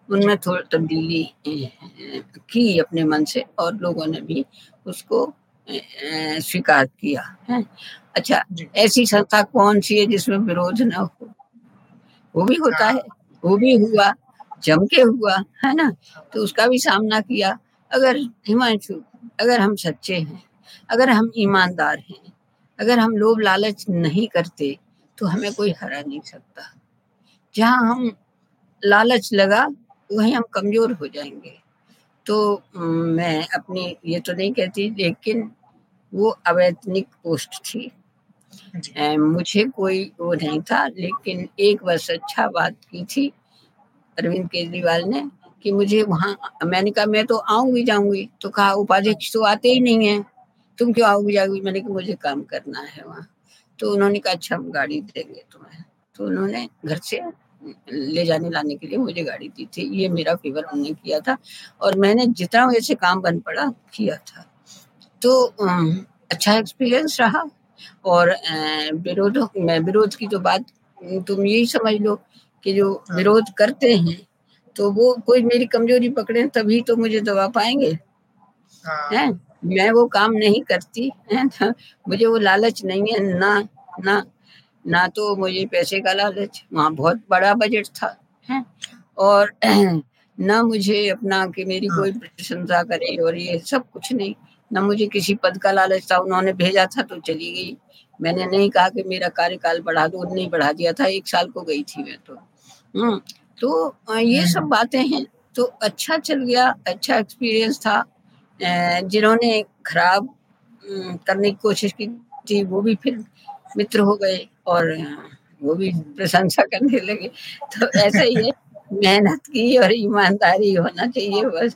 उनमें थोड़ी तब्दीली की अपने मन से और लोगों ने भी उसको स्वीकार किया है। अच्छा ऐसी संस्था कौन सी है जिसमें विरोध न हो? वो भी होता है वो भी हुआ जम के हुआ है ना? तो उसका भी सामना किया। अगर हिमांशु अगर हम सच्चे हैं अगर हम ईमानदार हैं अगर हम लोभ लालच नहीं करते तो हमें कोई हरा नहीं सकता। जहाँ हम लालच लगा वहीं हम कमज़ोर हो जाएँगे। तो मैं अपनी ये तो नहीं कहती लेकिन वो अवैतनिक पोस्ट थी। मुझे कोई वो नहीं था लेकिन एक वर्ष अच्छा बात की थी अरविंद केजरीवाल ने कि मुझे वहाँ मैंने कहा मैं तो आऊँगी जाऊँगी। तो कहा उपाध्यक्ष तो आते ही नहीं है। तुम क्यों आओगी जाओगी? मैंने कहा मुझे काम करना है वहाँ। तो उन्होंने कहा अच्छा हम गाड़ी देंगे तुम्हें। तो उन्होंने घर से ले जाने लाने के लिए मुझे गाड़ी दी थी। ये मेरा फेवर उन्होंने किया था और मैंने जितना वैसे काम बन पड़ा किया था। तो अच्छा एक्सपीरियंस रहा और विरोध में विरोध की तो बात तुम यही समझ लो कि जो हाँ। विरोध करते हैं तो वो कोई मेरी कमज़ोरी पकड़े तभी तो मुझे दबा पाएँगे। हाँ। हैं? मैं वो काम नहीं करती है? मुझे वो लालच नहीं है ना ना। ना तो मुझे पैसे का लालच वहाँ बहुत बड़ा बजट था। है और ना मुझे अपना कि मेरी कोई हाँ। प्रशंसा करे और ये सब कुछ नहीं ना मुझे किसी पद का लालच था। उन्होंने भेजा था तो चली गई। मैंने नहीं कहा कि मेरा कार्यकाल बढ़ा दो नहीं बढ़ा दिया था। एक साल को गई थी मैं तो। हम्म तो ये सब हम्म। बातें हैं। तो अच्छा चल गया अच्छा एक्सपीरियंस था। जिन्होंने खराब करने की कोशिश की थी वो भी फिर मित्र हो गए। और वो भी प्रशंसा करने लगे। तो ऐसा ही है मेहनत की और ईमानदारी होना चाहिए बस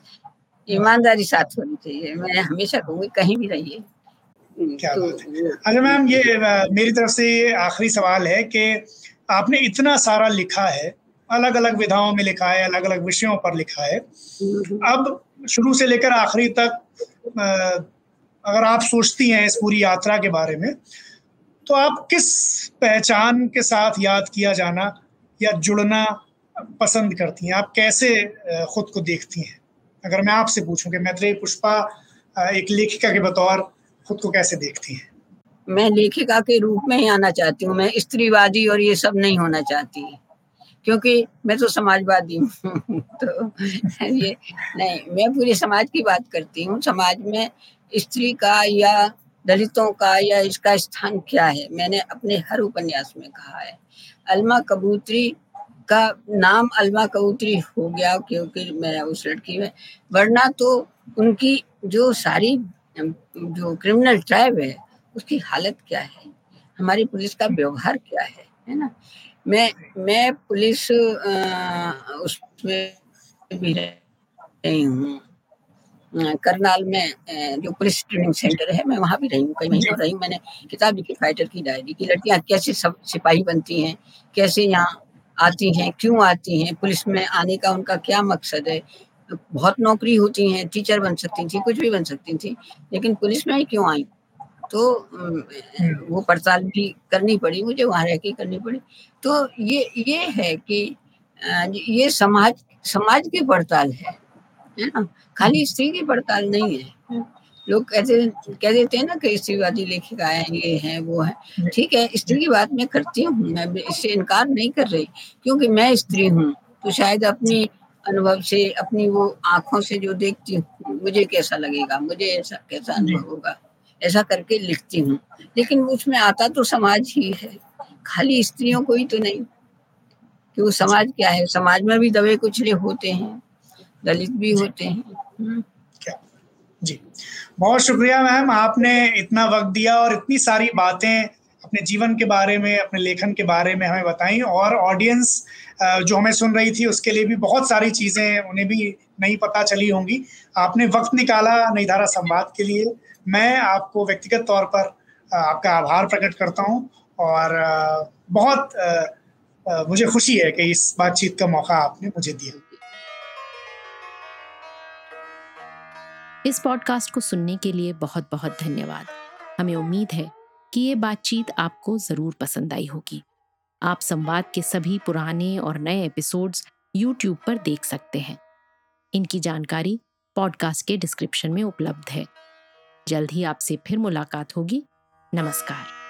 ईमानदारी साथ होनी चाहिए। मैं हमेशा कहूँगी कहीं भी रहिए। क्या तो, अच्छा मैम ये मेरी तरफ़ से आखिरी सवाल है कि आपने इतना सारा लिखा है अलग अलग विधाओं में लिखा है अलग अलग विषयों पर लिखा है। हम्म। अब शुरू से लेकर आखिरी तक अगर आप सोचती हैं इस पूरी यात्रा के बारे में तो आप किस पहचान के साथ याद किया जाना या जुड़ना पसंद करती हैं? आप कैसे खुद को देखती हैं? अगर मैं आपसे पूछूँ कि मैत्रेय पुष्पा एक लेखिका के बतौर खुद को कैसे देखती हैं? मैं लेखिका के रूप में ही आना चाहती हूँ। मैं स्त्रीवादी और ये सब नहीं होना चाहती। क्योंकि मैं तो समाजवादी हूँ। तो ये, नहीं, मैं पूरे समाज की बात करती हूँ। समाज में स्त्री का या दलितों का या इसका स्थान क्या है? मैंने अपने हर उपन्यास में कहा है। अलमा कबूतरी का नाम अलमा कबूतरी हो गया क्योंकि मैं उस लड़की में। वरना तो उनकी जो सारी, जो क्रिमिनल ट्राइब है, उसकी हालत क्या है? हमारी पुलिस का व्यवहार क्या है? है ना? मैं मैं पुलिस उसमें भी रही हूँ। करनाल में जो पुलिस ट्रेनिंग सेंटर है मैं वहाँ भी रही हूँ कई महीनों रही हूँ। मैंने किताब लिखी फाइटर की डायरी की लड़कियाँ कैसे सब सिपाही बनती हैं कैसे यहाँ आती हैं क्यों आती हैं पुलिस में आने का उनका क्या मकसद है? बहुत नौकरी होती हैं टीचर बन सकती थी कुछ भी बन सकती थी लेकिन पुलिस में ही क्यों आई? तो वो पड़ताल भी करनी पड़ी मुझे वहाँ रह के करनी पड़ी। तो ये ये है कि ये समाज समाज की पड़ताल है। है ना? खाली स्त्री की पड़ताल नहीं है। लोग कहते कह देते हैं ना कि स्त्रीवादी लेखिका है ये है वो है। ठीक है स्त्री की बात मैं करती हूँ मैं इससे इनकार नहीं कर रही क्योंकि मैं स्त्री हूँ। तो शायद अपनी अनुभव से अपनी वो आँखों से जो देखती हूँ मुझे कैसा लगेगा? मुझे ऐसा कैसा अनुभव होगा? ऐसा करके लिखती हूँ। लेकिन उसमें आता तो समाज ही है। खाली स्त्रियों को ही तो नहीं। कि वो समाज क्या है? समाज में भी दबे कुचले होते हैं। दलित भी होते हैं। हम्म। क्या? जी। बहुत शुक्रिया मैम आपने इतना वक्त दिया और इतनी सारी बातें अपने जीवन के बारे में अपने लेखन के बारे में हमें बताई और ऑडियंस जो हमें सुन रही थी उसके लिए भी बहुत सारी चीज़ें उन्हें भी नहीं पता चली होंगी। आपने वक्त निकाला नई धारा संवाद के लिए। मैं आपको व्यक्तिगत तौर पर आपका आभार प्रकट करता हूँ और बहुत मुझे खुशी है कि इस बातचीत का मौका आपने मुझे दिया। इस पॉडकास्ट को सुनने के लिए बहुत बहुत धन्यवाद। हमें उम्मीद है कि ये बातचीत आपको ज़रूर पसंद आई होगी। आप संवाद के सभी पुराने और नए एपिसोड्स यूट्यूब पर देख सकते हैं। इनकी जानकारी पॉडकास्ट के डिस्क्रिप्शन में उपलब्ध है। जल्द ही आपसे फिर मुलाकात होगी। नमस्कार।